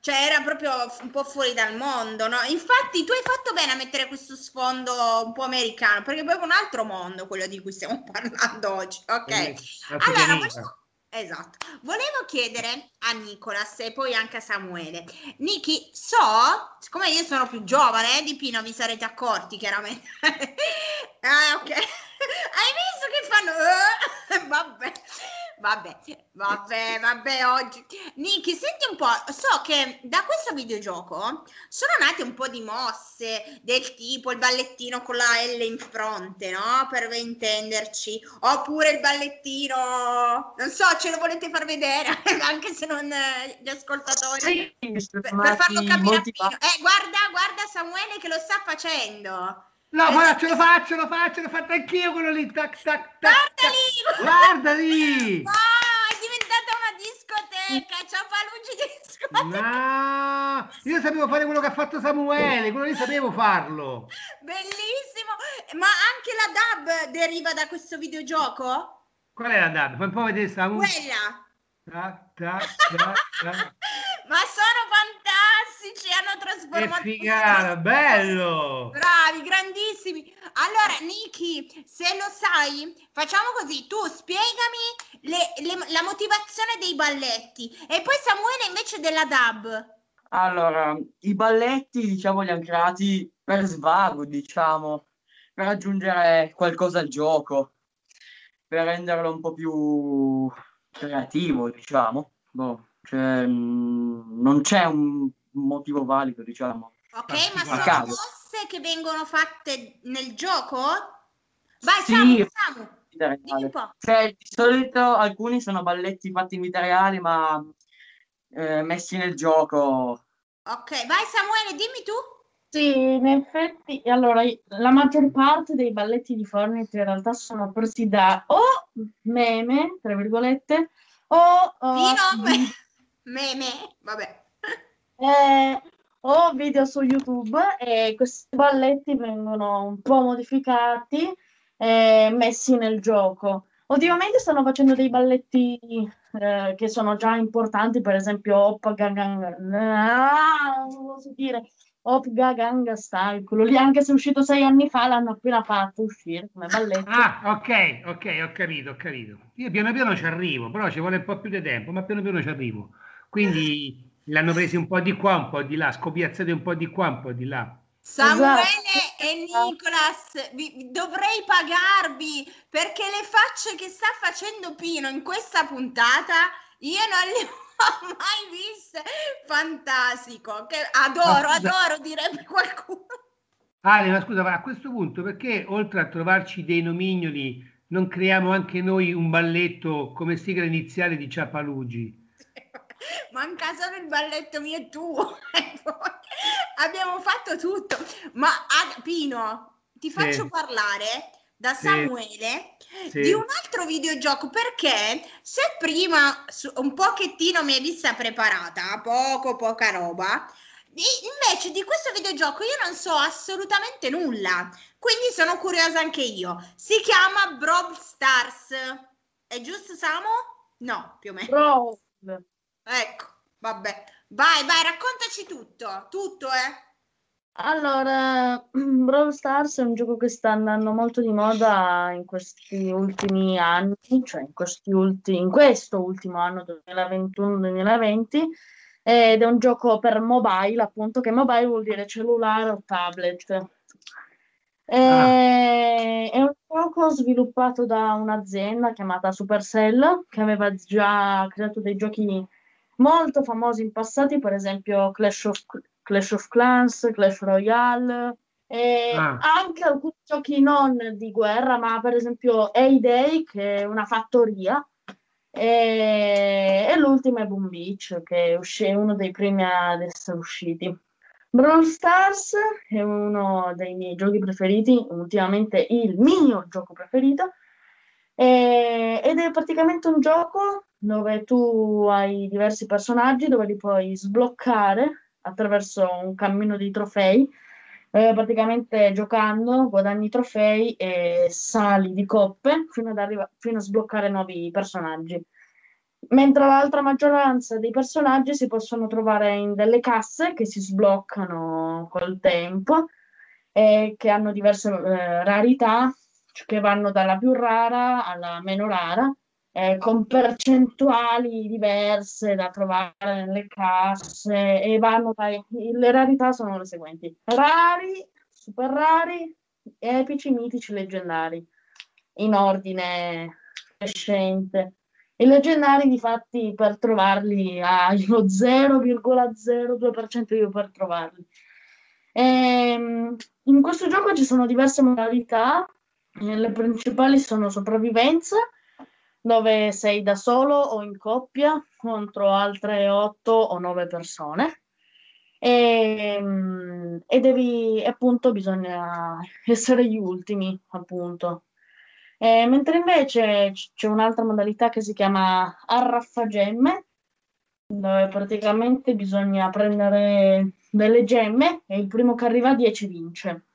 cioè era proprio un po' fuori dal mondo, no? Infatti tu hai fatto bene a mettere questo sfondo un po' americano, perché è proprio un altro mondo quello di cui stiamo parlando oggi, ok? Eh, Allora, volevo, esatto, volevo chiedere a Nicolas e poi anche a Samuele. Niki, so, siccome io sono più giovane di Pino, vi sarete accorti chiaramente. ah, ok. Hai visto che fanno? Eh, vabbè, vabbè, vabbè, vabbè, oggi. Niki, senti un po', so che da questo videogioco sono nate un po' di mosse del tipo il ballettino con la L in fronte, no? Per intenderci. Oppure il ballettino, non so, ce lo volete far vedere, anche se non eh, gli ascoltatori. Sì, Per, farlo capire. Eh, guarda, guarda Samuele che lo sta facendo. No, faccio, lo faccio, lo faccio, l'ho fatto anch'io quello lì. Tac, tac, tac, Guarda tac. lì! Guarda lì! No, è diventata una discoteca, ciapalugi discoteca. No, io sapevo fare quello che ha fatto Samuele, quello lì sapevo farlo. Bellissimo! Ma anche la dub deriva da questo videogioco? Qual è la data? Fai un po' vedere Samuele. Quella! Tac, tac, tac, tac. Ma sono fantastici, hanno Che trasformato figata, bello! Bravi, grandissimi. Allora, Niki, se lo sai, facciamo così, tu spiegami le- le- la motivazione dei balletti e poi Samuele invece della dub. Allora, i balletti, diciamo, li hanno creati per svago, diciamo, per aggiungere qualcosa al gioco, per renderlo un po' più creativo, diciamo. Boh, cioè, mm, non c'è un motivo valido, diciamo. Ok, ma sono Particolare. mosse che vengono fatte nel gioco? Vai, Sì. Samu, Samu, Vita dimmi reale. un po'. Cioè, di solito alcuni sono balletti fatti in vita reale, ma eh, messi nel gioco Ok, vai Samuele, dimmi tu. Sì, in effetti, allora, la maggior parte dei balletti di Fortnite in realtà sono presi da o meme, tra virgolette, o, o Pino, me- meme, vabbè. eh, o video su YouTube e questi balletti vengono un po' modificati e messi nel gioco. Ultimamente stanno facendo dei balletti eh, che sono già importanti, per esempio Hop Gangang, ah, non lo so dire, Hop Gangang Style, quello lì anche se è uscito sei anni fa l'hanno appena fatto uscire come balletto. Ah, ok, ok, ho capito, ho capito. Io piano piano ci arrivo, però ci vuole un po' più di tempo, ma piano piano ci arrivo. Quindi l'hanno presi un po' di qua, un po' di là, scopiazzati un po' di qua, un po' di là. Samuele Esatto. e Nicolas, vi- dovrei pagarvi perché le facce che sta facendo Pino in questa puntata io non le ho mai viste. Fantastico, che adoro, scusa- adoro, direbbe qualcuno. Ale, ma scusa, ma a questo punto perché oltre a trovarci dei nomignoli non creiamo anche noi un balletto come sigla iniziale di Ciapalugi? Manca solo il balletto mio e tuo. Abbiamo fatto tutto. Ma ah, Pino, ti Sì. faccio parlare da Sì. Samuele Sì. di un altro videogioco perché se prima un pochettino mi hai vista preparata, poco, poca roba, invece di questo videogioco io non so assolutamente nulla, quindi sono curiosa anche io. Si chiama Brawl Stars. È giusto, Samu? No, più o meno. Bro, Ecco, vabbè. Vai, vai, raccontaci tutto, tutto, eh. Allora, Brawl Stars è un gioco che sta andando molto di moda in questi ultimi anni, cioè in questi ultimi, in questo ultimo anno 2021-2020, ed è un gioco per mobile, appunto, che mobile vuol dire cellulare o tablet. E- È un gioco sviluppato da un'azienda chiamata Supercell, che aveva già creato dei giochi molto famosi in passati, per esempio Clash of, Clash of Clans, Clash Royale, e Ah. anche alcuni giochi non di guerra, ma per esempio A-Day, che è una fattoria, e, e l'ultimo è Boom Beach, che è usci- uno dei primi ad essere usciti. Brawl Stars è uno dei miei giochi preferiti, ultimamente il mio gioco preferito, e- ed è praticamente un gioco dove tu hai diversi personaggi dove li puoi sbloccare attraverso un cammino di trofei. Eh, praticamente giocando guadagni trofei e sali di coppe fino ad arriva- fino a sbloccare nuovi personaggi. Mentre l'altra maggioranza dei personaggi si possono trovare in delle casse che si sbloccano col tempo e che hanno diverse eh, rarità, che vanno dalla più rara alla meno rara, eh, con percentuali diverse da trovare nelle casse e vanno dai... Le rarità sono le seguenti: rari, super rari, epici, mitici, leggendari, in ordine crescente. I leggendari, difatti, per trovarli hai lo 0,02% io per trovarli. Ehm, in questo gioco ci sono diverse modalità, eh, le principali sono sopravvivenza, dove sei da solo o in coppia contro altre 8 o 9 persone. E, e devi, appunto, bisogna essere gli ultimi, appunto. Eh, mentre invece c'è un'altra modalità che si chiama arraffagemme, dove praticamente bisogna prendere delle gemme e il primo che arriva a 10 vince.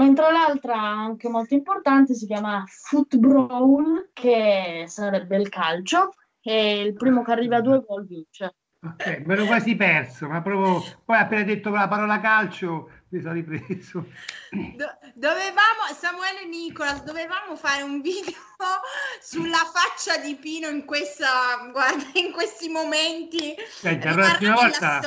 Mentre l'altra, anche molto importante, si chiama football, che sarebbe il calcio, e il primo che arriva a due gol vince. Ok, me l'ero quasi perso, ma proprio poi appena detto la parola calcio mi sono ripreso. Do- dovevamo, Samuele e Nicolas, dovevamo fare un video sulla faccia di Pino in questa, guarda, in questi momenti. Senti, la prossima volta,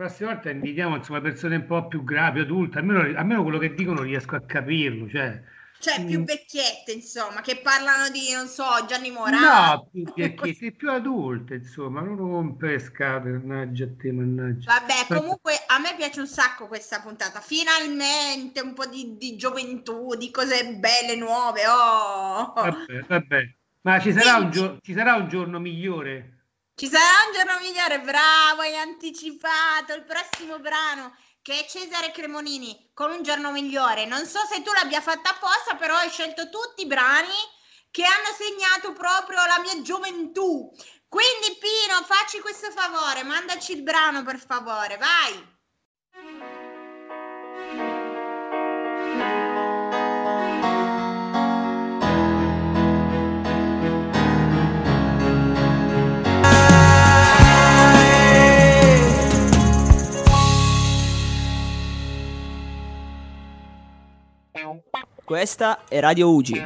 prossima volta invitiamo insomma persone un po' più gravi, adulte, almeno, almeno quello che dicono riesco a capirlo, cioè Cioè, più Mm. vecchiette, insomma, che parlano di, non so, Gianni Morano. no, più vecchietti, più adulte, insomma, non rompere le scatole, mannaggia te, mannaggia. Vabbè, comunque a me piace un sacco questa puntata. Finalmente un po' di, di gioventù, di cose belle, nuove. Oh. Vabbè, vabbè. Ma ci sarà un, gio- ci sarà un giorno migliore? Ci sarà un giorno migliore, bravo, hai anticipato il prossimo brano che è Cesare Cremonini con un giorno migliore. Non so se tu l'abbia fatta apposta, però hai scelto tutti i brani che hanno segnato proprio la mia gioventù. Quindi Pino, facci questo favore, mandaci il brano per favore, vai. Questa è Radio Ugi.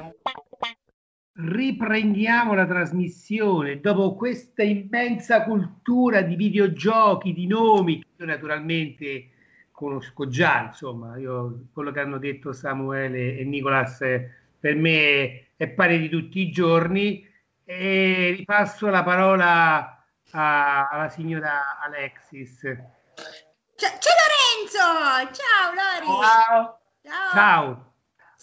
Riprendiamo la trasmissione dopo questa immensa cultura di videogiochi, di nomi, che io naturalmente conosco già, insomma, io, quello che hanno detto Samuele e Nicolas eh, per me è pari di tutti i giorni e ripasso la parola a- alla signora Alexis. C'è, c'è Lorenzo! Ciao Lori! Ciao. Ciao! Ciao!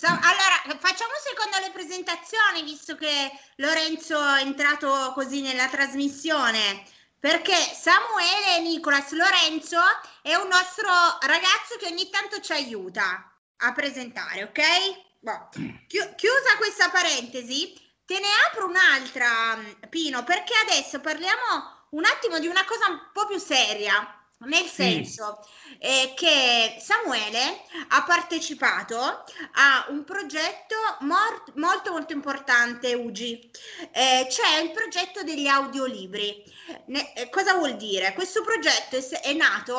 Allora, facciamo secondo le presentazioni, visto che Lorenzo è entrato così nella trasmissione, perché Samuele Nicolas Lorenzo è un nostro ragazzo che ogni tanto ci aiuta a presentare, ok? Boh. Chi- chiusa questa parentesi, te ne apro un'altra, Pino, perché adesso parliamo un attimo di una cosa un po' più seria. Nel senso eh, che Samuele ha partecipato a un progetto mor- molto molto importante, Ugi. Eh, c'è il progetto degli audiolibri. Ne- eh, cosa vuol dire? Questo progetto è, è nato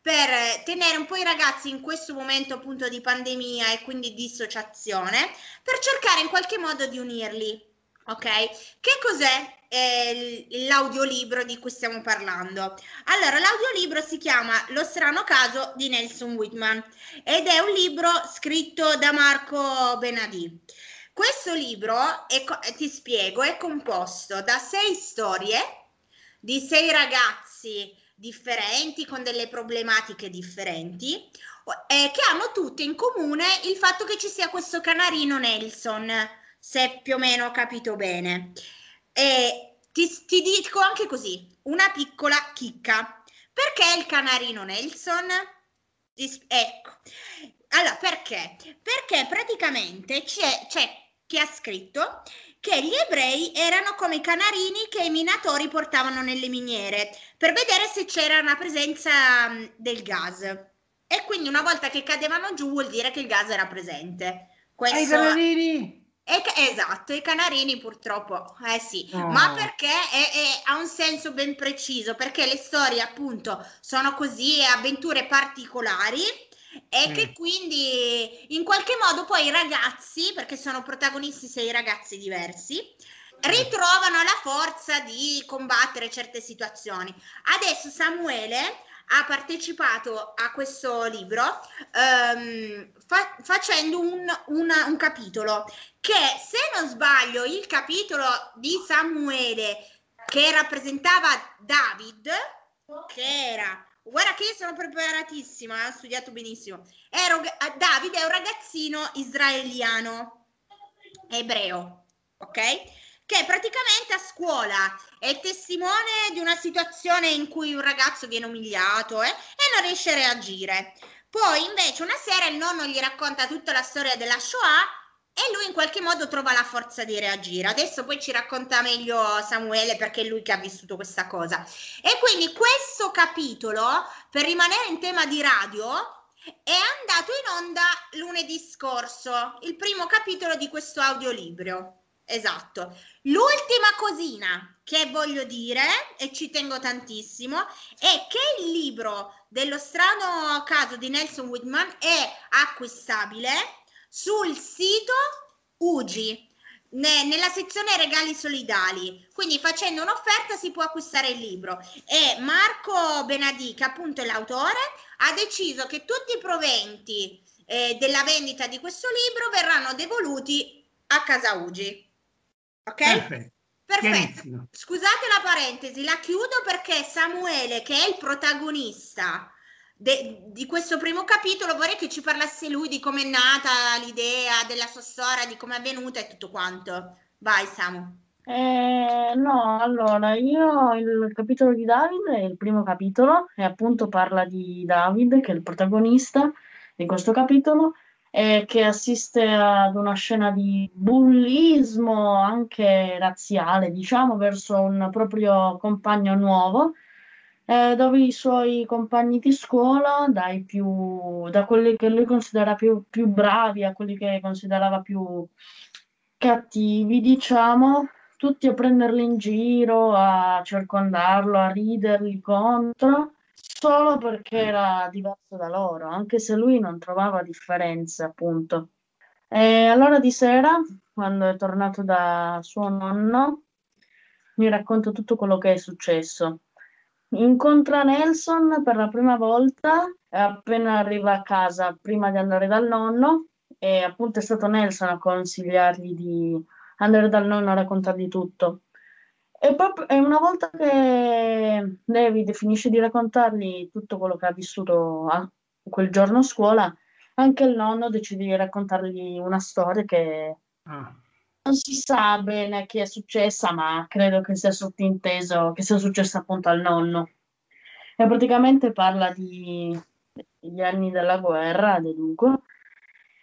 per tenere un po' i ragazzi in questo momento appunto di pandemia e quindi dissociazione, per cercare in qualche modo di unirli. Ok? Che cos'è eh, l'audiolibro di cui stiamo parlando? Allora, l'audiolibro si chiama Lo strano caso di Nelson Whitman ed è un libro scritto da Marco Benadì. Questo libro, è ti spiego, è composto da sei storie di sei ragazzi differenti con delle problematiche differenti eh, che hanno tutte in comune il fatto che ci sia questo canarino Nelson, se più o meno ho capito bene. E ti, ti dico anche così, una piccola chicca. Perché il canarino Nelson? Ecco. Allora, perché? Perché praticamente c'è, c'è chi ha scritto che gli ebrei erano come i canarini che i minatori portavano nelle miniere per vedere se c'era una presenza mh, del gas. E quindi una volta che cadevano giù vuol dire che il gas era presente. Questo... Ai canarini! E esatto, i canarini purtroppo, eh sì, Oh. ma perché è- è- ha un senso ben preciso, perché le storie appunto sono così, avventure particolari e Mm. che quindi in qualche modo poi i ragazzi, perché sono protagonisti sei ragazzi diversi, ritrovano la forza di combattere certe situazioni. Adesso Samuele ha partecipato a questo libro ehm, fa- facendo un, una- un capitolo che se non sbaglio il capitolo di Samuele che rappresentava David che era guarda che io sono preparatissima ho studiato benissimo Ero, David è un ragazzino israeliano ebreo ok che praticamente a scuola è testimone di una situazione in cui un ragazzo viene umiliato eh, e non riesce a reagire. Poi invece una sera il nonno gli racconta tutta la storia della Shoah e lui in qualche modo trova la forza di reagire. Adesso poi ci racconta meglio Samuele perché è lui che ha vissuto questa cosa. E quindi questo capitolo, per rimanere in tema di radio, è andato in onda lunedì scorso, il primo capitolo di questo audiolibro. Esatto. L'ultima cosina che voglio dire, e ci tengo tantissimo, è che il libro dello strano caso di Nelson Whitman è acquistabile sul sito UGI, ne- nella sezione regali solidali. Quindi facendo un'offerta si può acquistare il libro. E Marco Benadì, che appunto è l'autore, ha deciso che tutti i proventi eh, della vendita di questo libro verranno devoluti a casa UGI. Ok? Perfetto. Perfetto. Scusate la parentesi, la chiudo perché Samuele, che è il protagonista de- di questo primo capitolo, vorrei che ci parlasse lui di come è nata l'idea della sua storia, di come è avvenuta e tutto quanto. Vai, Samu. Eh, no, allora io il capitolo di David è il primo capitolo e appunto parla di David, che è il protagonista di questo capitolo, e che assiste ad una scena di bullismo anche razziale, diciamo, verso un proprio compagno nuovo, eh, dove i suoi compagni di scuola, dai più, da quelli che lui considera più, più bravi a quelli che considerava più cattivi, diciamo, tutti a prenderli in giro, a circondarlo, a riderli contro, solo perché era diverso da loro, anche se lui non trovava differenze, appunto. E allora di sera, quando è tornato da suo nonno, mi racconta tutto quello che è successo. Incontra Nelson per la prima volta appena arriva a casa, prima di andare dal nonno, e appunto è stato Nelson a consigliargli di andare dal nonno a raccontargli tutto. E, proprio, una volta che David finisce di raccontargli tutto quello che ha vissuto a, quel giorno a scuola, anche il nonno decide di raccontargli una storia che Ah. Non si sa bene che è successa, ma credo che sia sottinteso che sia successa appunto al nonno. E praticamente parla di, degli anni della guerra, dunque,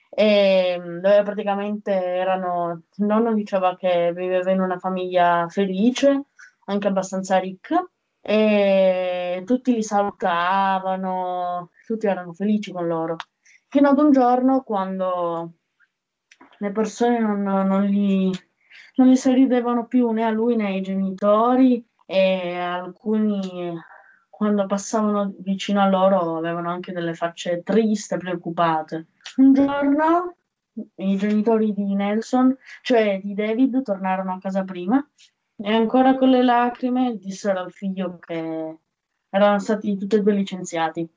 e dove praticamente erano, il nonno diceva che viveva in una famiglia felice, anche abbastanza ricca, e tutti li salutavano, tutti erano felici con loro. Fino ad un giorno quando le persone non, non gli, non gli sorridevano più né a lui né ai genitori e alcuni quando passavano vicino a loro avevano anche delle facce triste, preoccupate. Un giorno i genitori di Nelson, cioè di David, tornarono a casa prima e ancora con le lacrime dissero al figlio che erano stati tutti e due licenziati.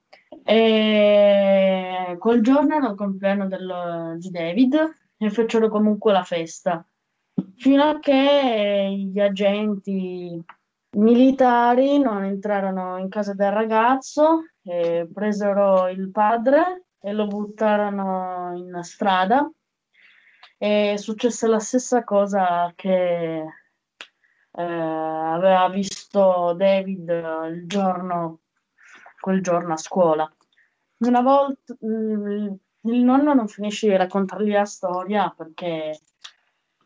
E quel giorno era il compleanno del- di David e fecero comunque la festa, fino a che gli agenti militari non entrarono in casa del ragazzo presero il padre e lo buttarono in strada. E successe la stessa cosa che eh, aveva visto David il giorno, quel giorno a scuola. Una volta mm, il nonno non finisce di raccontargli la storia perché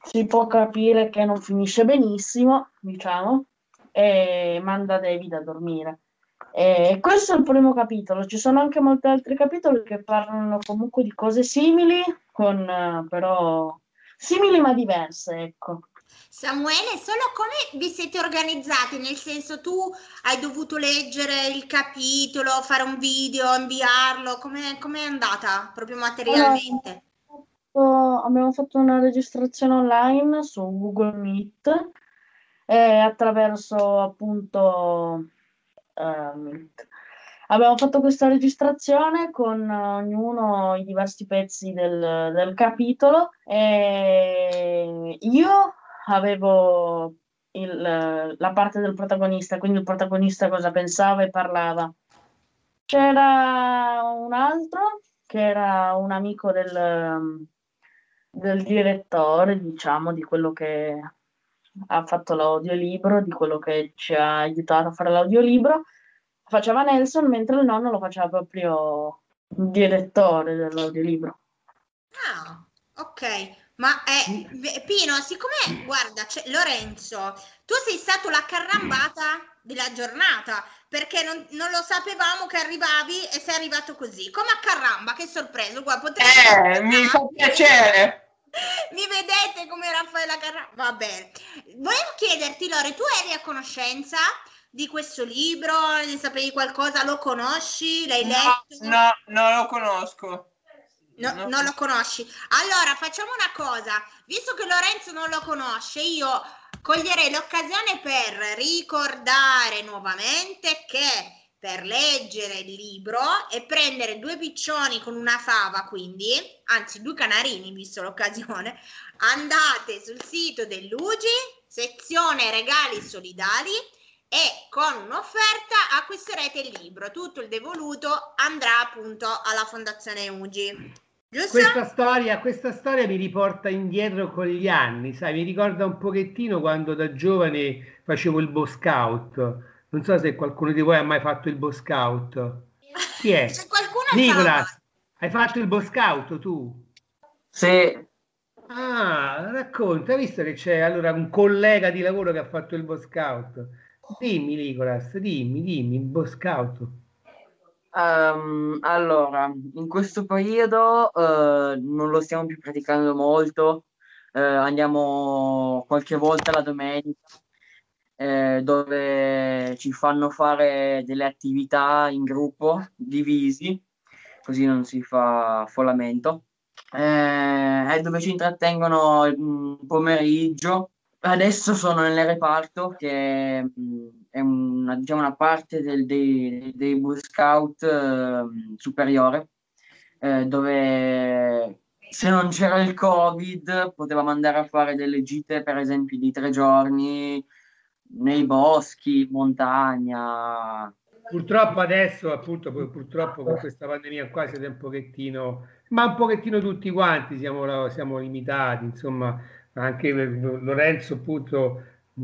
si può capire che non finisce benissimo, diciamo, e manda David a dormire. E questo è il primo capitolo. Ci sono anche molti altri capitoli che parlano comunque di cose simili, con eh, però simili ma diverse, ecco. Samuele, solo come vi siete organizzati? Nel senso, tu hai dovuto leggere il capitolo, fare un video, inviarlo, come è andata proprio materialmente? Oh, abbiamo fatto una registrazione online su Google Meet e attraverso appunto eh. Abbiamo fatto questa registrazione con ognuno i diversi pezzi del, del capitolo e io avevo il- la parte del protagonista, quindi il protagonista cosa pensava e parlava. C'era un altro che era un amico del, del direttore, diciamo, di quello che ha fatto l'audiolibro, di quello che ci ha aiutato a fare l'audiolibro. Faceva Nelson, mentre il nonno lo faceva proprio il direttore dell'audiolibro. Ah, ok. Ma eh, Pino, siccome, guarda, c'è Lorenzo, tu sei stato la carrambata della giornata, perché non, non lo sapevamo che arrivavi e sei arrivato così. Come a caramba, che sorpresa. Guarda, potrei... Eh, mi fa piacere. Mi vedete come Raffaella Carrà? Va bene. Volevo chiederti, Lore, tu eri a conoscenza di questo libro? Ne sapevi qualcosa? Lo conosci? L'hai No, letto? no, non lo conosco. No, No. non lo conosci. Allora, facciamo una cosa. Visto che Lorenzo non lo conosce, io coglierei l'occasione per ricordare nuovamente che per leggere il libro e prendere due piccioni con una fava, quindi, anzi due canarini, visto l'occasione, andate sul sito dell'UGI, sezione regali solidali e con un'offerta acquisterete il libro. Tutto il devoluto andrà appunto alla Fondazione UGI. Giusto? Questa storia, questa storia mi riporta indietro con gli anni, sai, mi ricorda un pochettino quando da giovane facevo il Boy Scout. Non so se qualcuno di voi ha mai fatto il Boy Scout. Chi è? Se qualcuno Nicolas, hai fatto il Boy Scout tu? Sì, Ah, racconta, hai visto che c'è allora un collega di lavoro che ha fatto il Boy Scout? Dimmi, Nicolas, dimmi, dimmi, il Boy Scout. Ehm, allora, in questo periodo eh, non lo stiamo più praticando molto, eh, andiamo qualche volta la domenica eh, dove ci fanno fare delle attività in gruppo, divisi, così non si fa affollamento, eh, e dove ci intrattengono il pomeriggio. Adesso sono nel reparto che mh, è una, diciamo, una parte del- dei, dei Boy Scout eh, superiore, eh, dove se non c'era il Covid potevamo andare a fare delle gite, per esempio, di tre giorni nei boschi, montagna. Purtroppo adesso, appunto, pur- purtroppo con questa pandemia qua siete un pochettino, ma un pochettino tutti quanti siamo, siamo limitati, insomma, anche Lorenzo appunto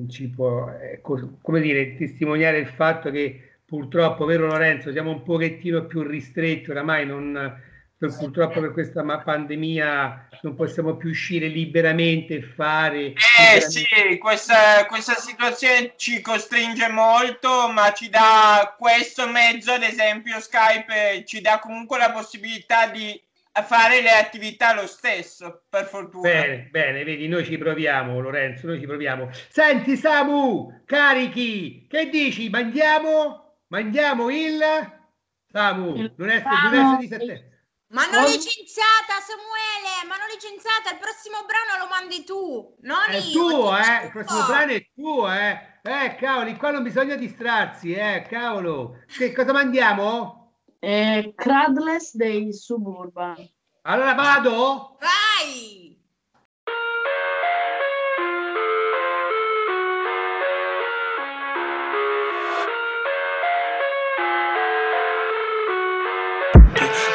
ci può, eh, co- come dire, testimoniare il fatto che purtroppo, vero Lorenzo, siamo un pochettino più ristretti, oramai non, purtroppo per questa pandemia non possiamo più uscire liberamente e fare... Eh liberamente- sì, questa, questa situazione ci costringe molto, ma ci dà questo mezzo, ad esempio Skype, ci dà comunque la possibilità di fare le attività lo stesso, per fortuna. Bene, bene, vedi, noi ci proviamo, Lorenzo, noi ci proviamo. Senti, Samu, carichi, che dici? Mandiamo? Mandiamo il... Samu, Il non brano- non essere di sette- Ma hanno licenziata Samuele, ma hanno licenziata, il prossimo brano lo mandi tu, non È io. tuo, eh, il prossimo brano è tuo, eh. Eh, cavoli, qua non bisogna distrarsi, eh, cavolo. Che cosa mandiamo? Eh, Cradless dei Suburban. Allora vado? Vai!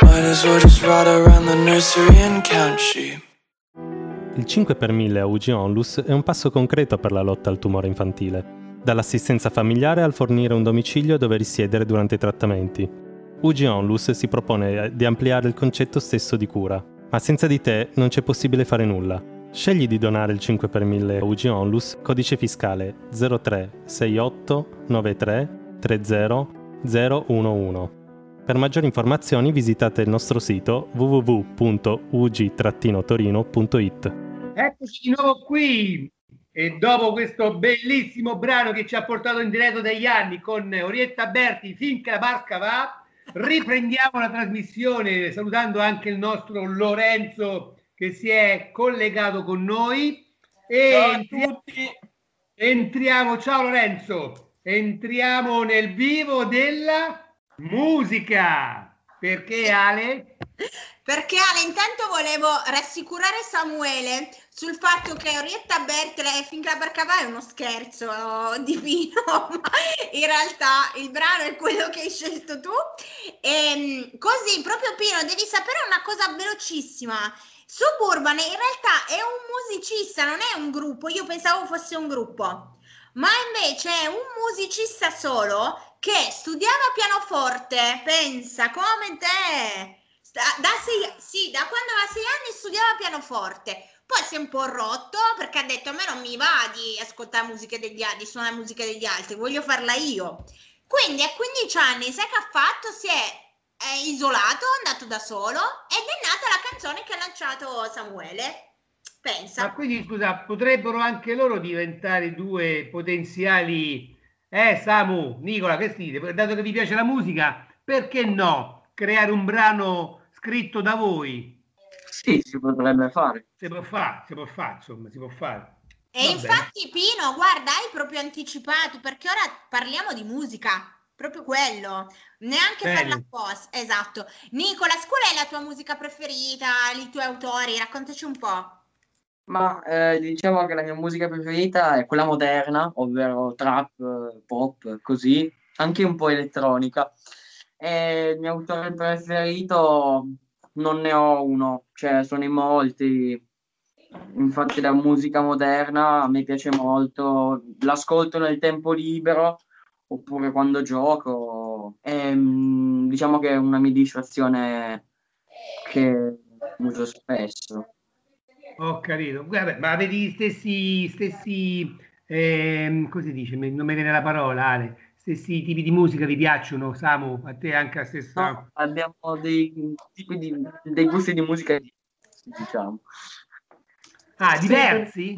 Might as well just ride around the nursery and count sheep. Il 5 per 1000 a UG Onlus è un passo concreto per la lotta al tumore infantile, dall'assistenza familiare al fornire un domicilio dove risiedere durante i trattamenti. UG Onlus si propone di ampliare il concetto stesso di cura, ma senza di te non c'è possibile fare nulla. Scegli di donare il 5 per 1000 a UG Onlus, codice fiscale 0368 93 30 011. Per maggiori informazioni visitate il nostro sito www.ug-torino.it. Eccoci di nuovo qui e dopo questo bellissimo brano che ci ha portato in diretto dagli anni con Orietta Berti finché la barca va, riprendiamo la trasmissione salutando anche il nostro Lorenzo che si è collegato con noi e Ciao a tutti. entriamo, ciao Lorenzo, entriamo nel vivo della musica perché Ale? Perché Ale, intanto volevo rassicurare Samuele sul fatto che Orietta Bertele e finché la barca va è uno scherzo divino, ma in realtà il brano è quello che hai scelto tu. E così, proprio Pino, devi sapere una cosa velocissima. Suburban in realtà è un musicista, non è un gruppo. Io pensavo fosse un gruppo, ma invece è un musicista solo che studiava pianoforte. Pensa come te. Da, sei, sì, da quando aveva sei anni studiava pianoforte. Poi si è un po' rotto perché ha detto a me non mi va di ascoltare musiche degli altri, di suonare musica degli altri, voglio farla io. Quindi a 15 anni, sai che ha fatto? Si è è isolato, è andato da solo ed è nata la canzone che ha lanciato Samuele. Pensa. Ma quindi scusa, potrebbero anche loro diventare due potenziali. Eh, Samu, Nicola, che dite? Dato che vi piace la musica, perché no? Creare un brano scritto da voi? Sì, si potrebbe fare. Si può fare, si può fare, insomma, si può fare. E Va infatti, Pino, guarda, hai proprio anticipato perché ora parliamo di musica. Proprio quello, neanche Bene. farla apposta. Esatto. Nicolas, qual è la tua musica preferita? I tuoi autori? Raccontaci un po'. Ma eh, diciamo che la mia musica preferita è quella moderna, ovvero trap, pop, così, anche un po' elettronica. E il mio autore preferito, non ne ho uno, cioè sono in molti. Infatti la musica moderna a me piace molto, l'ascolto nel tempo libero oppure quando gioco. E, mm, diciamo che è una mia distrazione che uso spesso. Ho capito. Vabbè, ma avete gli stessi, stessi ehm, come si dice? Non mi viene la parola, Ale. Stessi tipi di musica vi piacciono, Samu? A te anche la stessa? No, abbiamo dei tipi di, dei gusti di musica diversi, diciamo. Ah, diversi?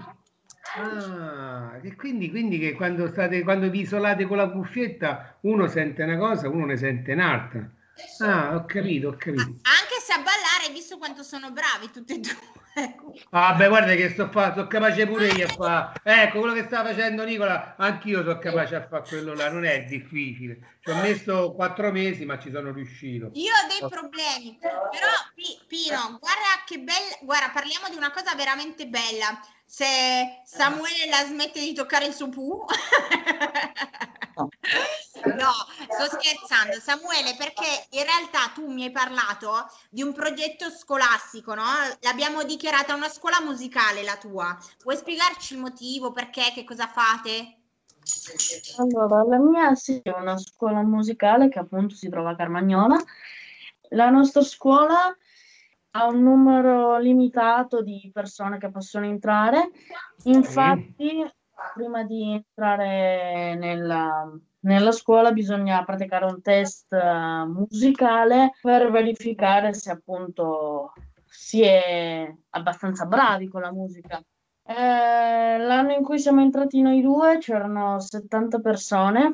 Ah, e quindi, quindi che quando state, quando vi isolate con la cuffietta, uno sente una cosa, uno ne sente un'altra. Ah, ho capito, ho capito. Anche se a ballare hai visto quanto sono bravi tutti e due. Ah, beh, guarda che sto fa, sono capace pure io a fa. Ecco, quello che sta facendo Nicola, anch'io sono capace a fare quello là, non è difficile. Ci ho messo quattro mesi, ma ci sono riuscito. Io ho dei problemi, però Pi- Pino, guarda che bella, guarda, parliamo di una cosa veramente bella. Se Samuele la smette di toccare il suo pu. No, sto scherzando, Samuele, perché in realtà tu mi hai parlato di un progetto scolastico, no? L'abbiamo dichiarata una scuola musicale la tua. Vuoi spiegarci il motivo, perché, che cosa fate? Allora, la mia sì, è una scuola musicale che appunto si trova a Carmagnola. La nostra scuola ha un numero limitato di persone che possono entrare. Infatti, prima di entrare nella, nella scuola bisogna praticare un test eh, musicale per verificare se appunto si è abbastanza bravi con la musica. Eh, l'anno in cui siamo entrati noi due c'erano 70 persone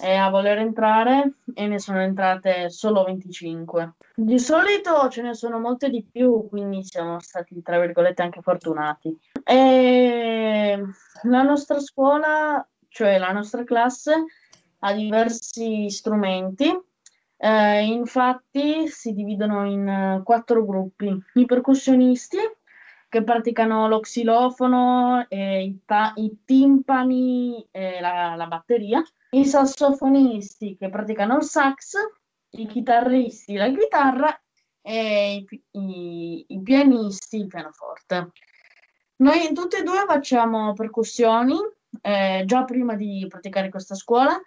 eh, a voler entrare e ne sono entrate solo 25. Di solito ce ne sono molte di più, quindi siamo stati, tra virgolette, anche fortunati. E la nostra scuola, cioè la nostra classe, ha diversi strumenti. Eh, infatti si dividono in eh, quattro gruppi. I percussionisti, che praticano lo xilofono, eh, i, ta- i timpani e la, la batteria, i sassofonisti che praticano il sax, i chitarristi la chitarra e i, i- i pianisti il pianoforte. Noi tutti e due facciamo percussioni eh, già prima di praticare questa scuola.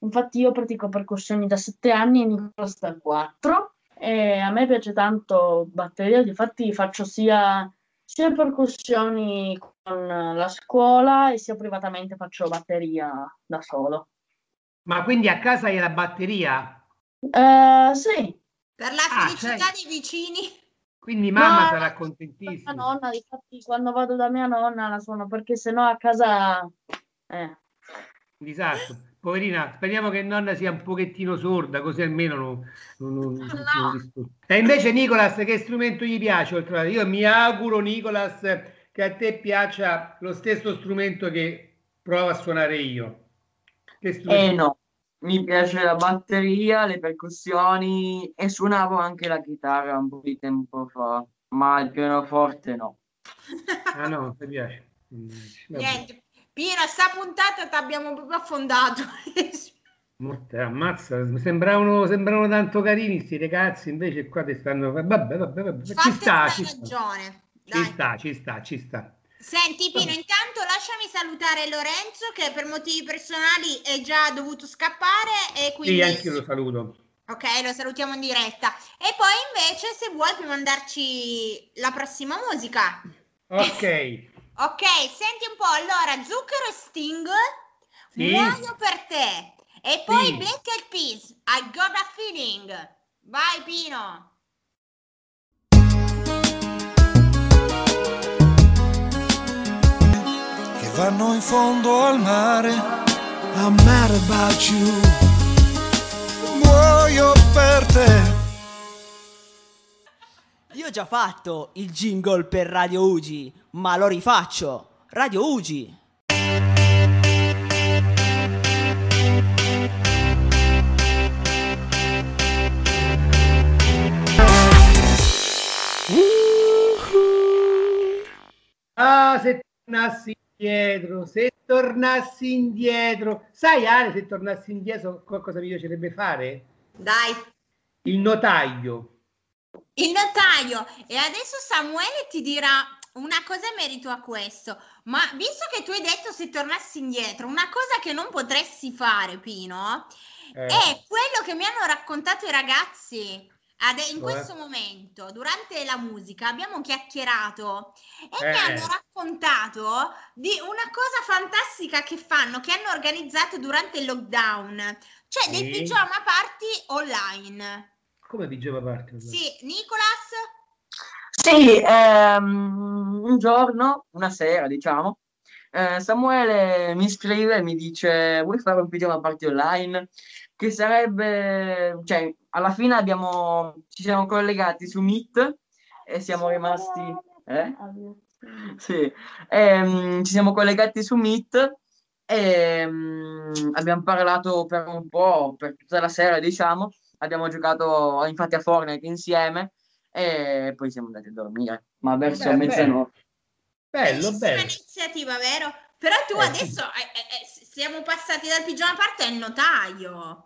Infatti io pratico percussioni da sette anni e Nicola da quattro. E a me piace tanto batteria, difatti faccio sia sia percussioni con la scuola e sia privatamente faccio batteria da solo. Ma quindi a casa hai la batteria? Eh, sì. Per la Ah, felicità cioè- dei vicini. Quindi mamma No, sarà Mia contentissima. nonna, infatti quando vado da mia nonna la suono perché sennò a casa... Eh. Disastro. Poverina, speriamo che nonna sia un pochettino sorda, così almeno non, non- non- non disturba. E invece Nicolas, che strumento gli piace? Oltre a- Io mi auguro, Nicolas, che a te piaccia lo stesso strumento che provo a suonare io. Che strumento? Eh no, mi piace la batteria, le percussioni e suonavo anche la chitarra un po' di tempo fa, ma il pianoforte no. Ah no, ti piace. Mm. Niente. Pino, sta puntata ti abbiamo proprio affondato. Morte, ammazza, sembravano, sembravano tanto carini sti ragazzi, invece qua ti stanno... Vabbè, vabbè, vabbè, ci sta, ci sta, ragione. ci sta, ci sta, ci sta. Senti Pino, intanto lasciami salutare Lorenzo che per motivi personali è già dovuto scappare e quindi Sì, anche io lo saluto. Ok, lo salutiamo in diretta. E poi invece se vuoi puoi mandarci la prossima musica. Ok, Ok, senti un po', allora Zucchero e Sting, Sì. muoio per te. E poi Sì. Black Eyed Peas, I Got a Feeling. Vai Pino. Vanno in fondo al mare. I'm mad about you. Muoio per te. Io ho già fatto il jingle per Radio Ugi, ma lo rifaccio. Radio Ugi. Ah, se tornassi indietro, se tornassi indietro. Sai Ale, se tornassi indietro cosa mi piacerebbe fare? Dai. Il notaio. Il notaio. E adesso Samuele ti dirà una cosa in merito a questo. Ma visto che tu hai detto se tornassi indietro, una cosa che non potresti fare, Pino, Eh. è quello che mi hanno raccontato i ragazzi. Ade- in Cioè? questo momento, durante la musica, abbiamo chiacchierato e Eh. mi hanno raccontato di una cosa fantastica che fanno, che hanno organizzato durante il lockdown, cioè dei Sì. pigiama party online. Come pigiama parte? Sì, Nicolas? Sì, ehm, un giorno, una sera, diciamo, eh, Samuele mi scrive e mi dice: Vuoi fare un pigiama party online? Che sarebbe, cioè, alla fine abbiamo, ci siamo collegati su Meet e siamo rimasti, eh? Sì, ehm, ci siamo collegati su Meet e mm, abbiamo parlato per un po', per tutta la sera, diciamo. Abbiamo giocato infatti a Fortnite insieme e poi siamo andati a dormire, ma verso Beh, mezzanotte. Bello, bello. iniziativa, vero? Però tu Eh, adesso eh, eh, eh, siamo passati dal pigiama party al notaio.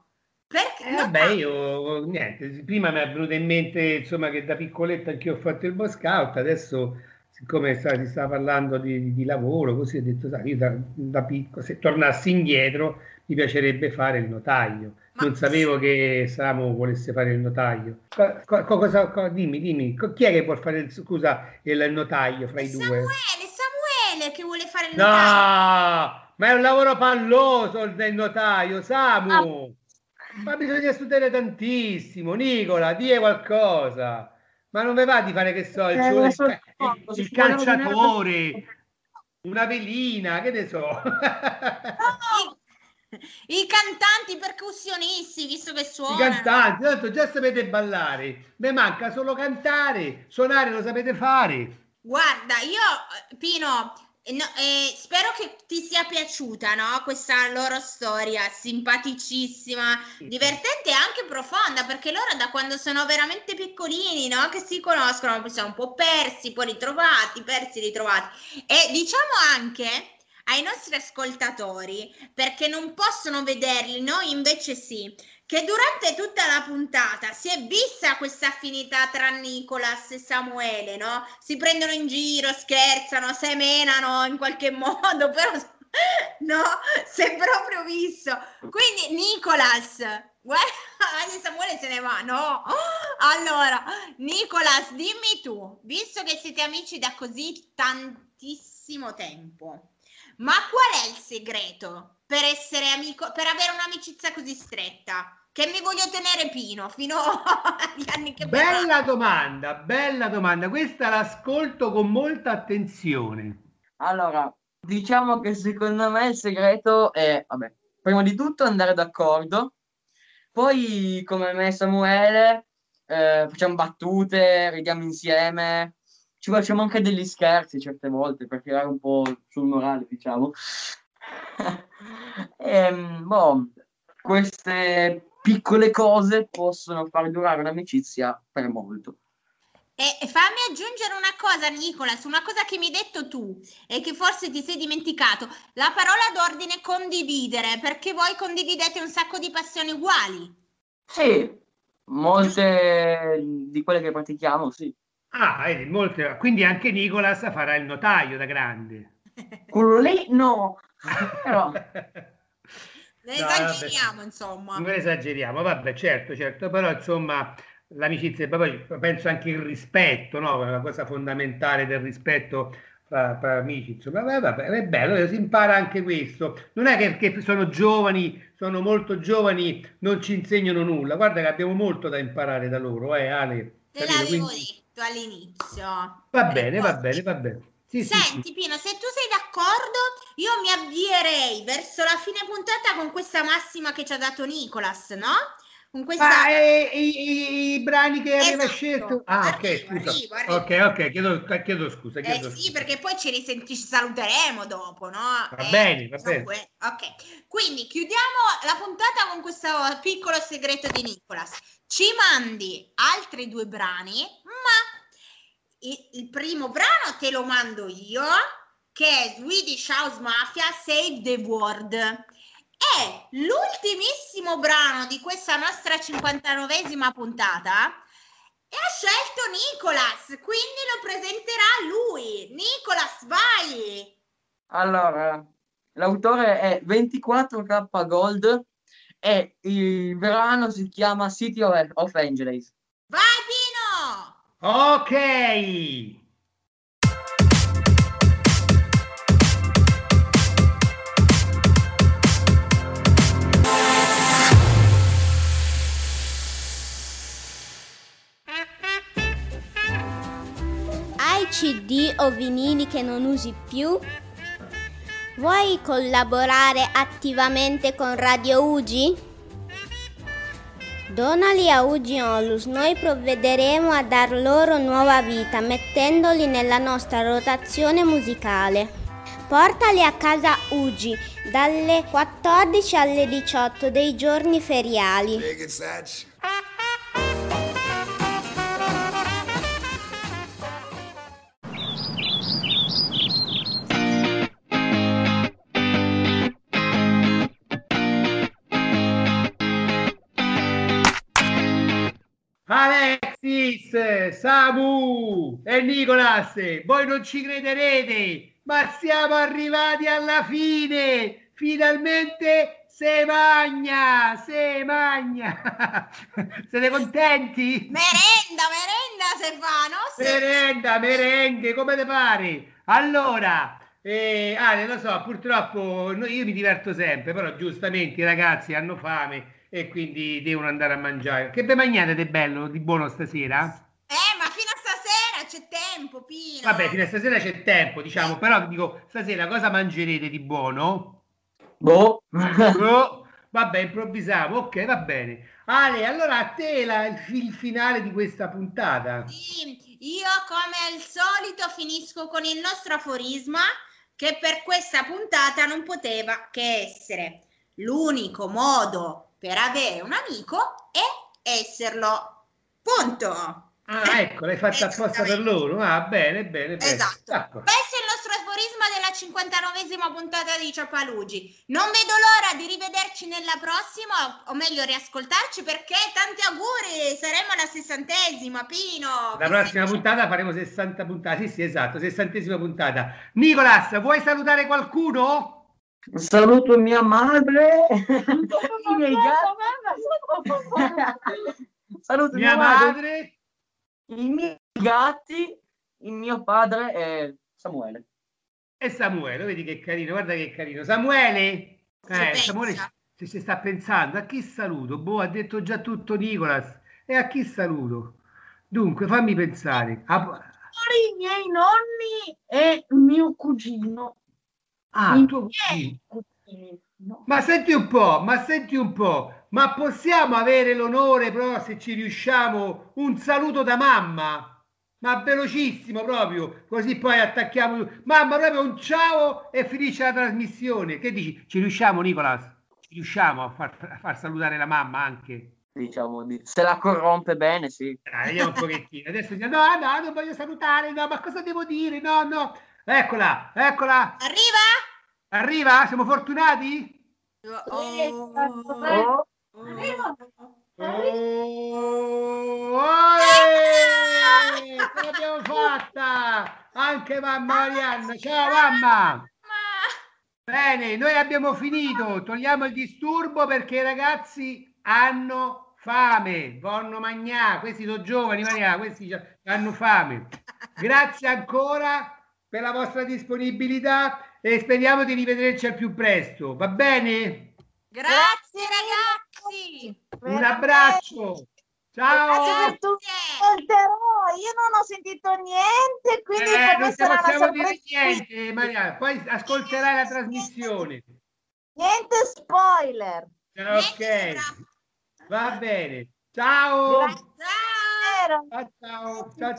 Perché? Eh, vabbè, io niente, prima mi è venuto in mente insomma che da piccoletto anch'io ho fatto il Boy Scout, adesso siccome sta- si sta parlando di, di lavoro, così ho detto, sai, io da, da piccolo, se tornassi indietro mi piacerebbe fare il notaio. Non sapevo che Samu volesse fare il notaio. Co- co- cosa, co- dimmi, dimmi, chi è che può fare il, scusa, il notaio fra i due? Samuele, Samuele che vuole fare il notaio. No, ma è un lavoro palloso il del notaio, Samu. Ma bisogna studiare tantissimo. Nicola, die qualcosa. Ma non vi va di fare che so, il, Eh, il il- il calciatore, una velina, che ne so. I cantanti percussionisti, visto che I suonano. cantanti, tanto già sapete ballare. Mi manca solo cantare, suonare lo sapete fare. Guarda, io, Pino, no, eh, spero che ti sia piaciuta, no? Questa loro storia simpaticissima, divertente e anche profonda, perché loro da quando sono veramente piccolini, no? Che si conoscono, poi sono un po' persi, poi ritrovati, persi, ritrovati. E diciamo anche ai nostri ascoltatori, perché non possono vederli, noi invece sì, che durante tutta la puntata si è vista questa affinità tra Nicolas e Samuele, no? Si prendono in giro, scherzano, semenano in qualche modo, però no, si è proprio visto. Quindi Nicolas, guarda, Samuele se ne va, no? Allora, Nicolas, dimmi tu, visto che siete amici da così tantissimo tempo, ma qual è il segreto per essere amico, per avere un'amicizia così stretta? Che mi voglio tenere Pino fino agli anni che. Bella domanda, bella domanda. Questa l'ascolto con molta attenzione. Allora, diciamo che secondo me il segreto è, vabbè, prima di tutto andare d'accordo, poi come me e Samuele eh, facciamo battute, ridiamo insieme, ci facciamo anche degli scherzi certe volte per tirare un po' sul morale, diciamo. Ehm, boh, queste piccole cose possono far durare un'amicizia per molto. E fammi aggiungere una cosa, Nicolas, una cosa che mi hai detto tu e che forse ti sei dimenticato. La parola d'ordine condividere, perché voi condividete un sacco di passioni uguali. Sì, molte di quelle che pratichiamo, sì. Ah, vedi, molte- quindi anche Nicolas farà il notaio da grande. Quello lì no, però Ne No, esageriamo, insomma. Non esageriamo, vabbè, certo, certo, però insomma l'amicizia, e poi penso anche il rispetto, no? La cosa fondamentale del rispetto fra, fra amici, insomma, vabbè, è bello, si impara anche questo. Non è che perché sono giovani, sono molto giovani, non ci insegnano nulla. Guarda che abbiamo molto da imparare da loro, eh, Ale. Te l'avevo Quindi- detto all'inizio. va bene, va bene, va bene. Sì, sì, sì. Senti, Pino, se tu sei d'accordo, io mi avvierei verso la fine puntata con questa massima che ci ha dato Nicolas, no? Con questa... Ma eh, i, i- i brani che aveva Esatto. scelto? Ah, ok, Arrivo, scusa. arrivo, arrivo. Ok, ok, chiedo, chiedo scusa, Eh chiedo sì, scusa. perché poi ci risenti, ci saluteremo dopo, no? Va Eh, bene, va bene. que- Ok, quindi chiudiamo la puntata con questo piccolo segreto di Nicolas. Ci mandi altri due brani, ma il, primo brano te lo mando io, che è Swedish House Mafia Save the World. E l'ultimissimo brano di questa nostra 59esima puntata e ha scelto Nicolas, quindi lo presenterà lui. Nicolas, vai! Allora, l'autore è 24K Gold e il brano si chiama City of, Angels. Vai Pino! Ok. Hai CD o vinili che non usi più? Vuoi collaborare attivamente con Radio Ugi? Donali a Ugi Onlus, noi provvederemo a dar loro nuova vita mettendoli nella nostra rotazione musicale. Portali a casa Ugi dalle 14 alle 18 dei giorni feriali. Alexis, Samu e Nicolas, voi non ci crederete, ma siamo arrivati alla fine! Finalmente se magna, se magna! Siete contenti? Merenda, merenda se fa, no? Se- Merenda, merengue, come te pare? Allora, eh, Ale, lo so, purtroppo io mi diverto sempre, però giustamente i ragazzi hanno fame e quindi devono andare a mangiare. Che vi mangiate di bello, di buono stasera? Eh, ma fino a stasera c'è tempo, Pino. Vabbè, fino a stasera c'è tempo, diciamo, però dico, stasera cosa mangerete di buono? Boh. Boh. Vabbè, improvvisiamo, ok, va bene. Ale, allora a te la- il, il finale di questa puntata. Sì, io come al solito finisco con il nostro aforisma che per questa puntata non poteva che essere l'unico modo per avere un amico è esserlo. Punto. Ah, ecco, l'hai fatta apposta per loro. Ah, bene, bene, bene. Esatto. D'accordo. Questo è il nostro aforisma della 59esima puntata di Ciapalugi. Non vedo l'ora di rivederci nella prossima, o meglio riascoltarci, perché tanti auguri, saremo alla sessantesima, Pino. La prossima puntata faremo 60 puntate. Sì, sì, esatto, sessantesima puntata. Nicolas, vuoi salutare qualcuno? Saluto mia madre, i miei gatti. Saluto Mia madre. i miei gatti, il mio padre e Samuele. E Samuele, vedi che carino, guarda che carino. Samuele, eh, Samuele se si sta pensando, a chi saluto? Boh, ha detto già tutto Nicolas. E a chi saluto? Dunque, fammi pensare. A- I miei nonni e mio cugino. Ah, I tuo miei cugino. no. Ma senti un po', ma senti un po', ma possiamo avere l'onore però se ci riusciamo un saluto da mamma? Ma velocissimo proprio, così poi attacchiamo. Mamma, proprio un ciao e finisce la trasmissione. Che dici? Ci riusciamo, Nicolas? Ci riusciamo a far, a far salutare la mamma anche? Diciamo di... Se la corrompe bene, sì. Dai, vediamo un pochettino. Adesso no, no, non voglio salutare, no, ma cosa devo dire? No, no. Eccola, eccola. Arriva? Arriva? Siamo fortunati? Oh. Oh, Oh, olè! Ce l'abbiamo fatta! Anche mamma Marianna. Ciao mamma! Bene, noi abbiamo finito. Togliamo il disturbo perché i ragazzi hanno fame. Vanno mangiare. Questi sono giovani, Maria. Questi hanno fame. Grazie ancora per la vostra disponibilità e speriamo di rivederci al più presto. Va bene? Grazie ragazzi. Un abbraccio. Ciao. Ascolterò, io non ho sentito niente, quindi Eh, non ti possiamo dire niente, Maria. Poi ascolterai la trasmissione. Niente spoiler. Ok, va bene. Ciao. Ciao. Ciao, ciao, ciao,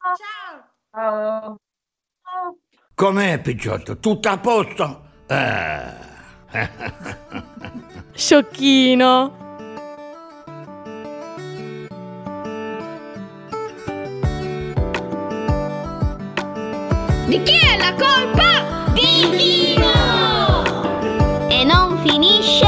Ciao, ciao. Com'è, Picciotto? Tutto a posto? Eh. Sciocchino. Di chi è la colpa? Di Pino! E non finisce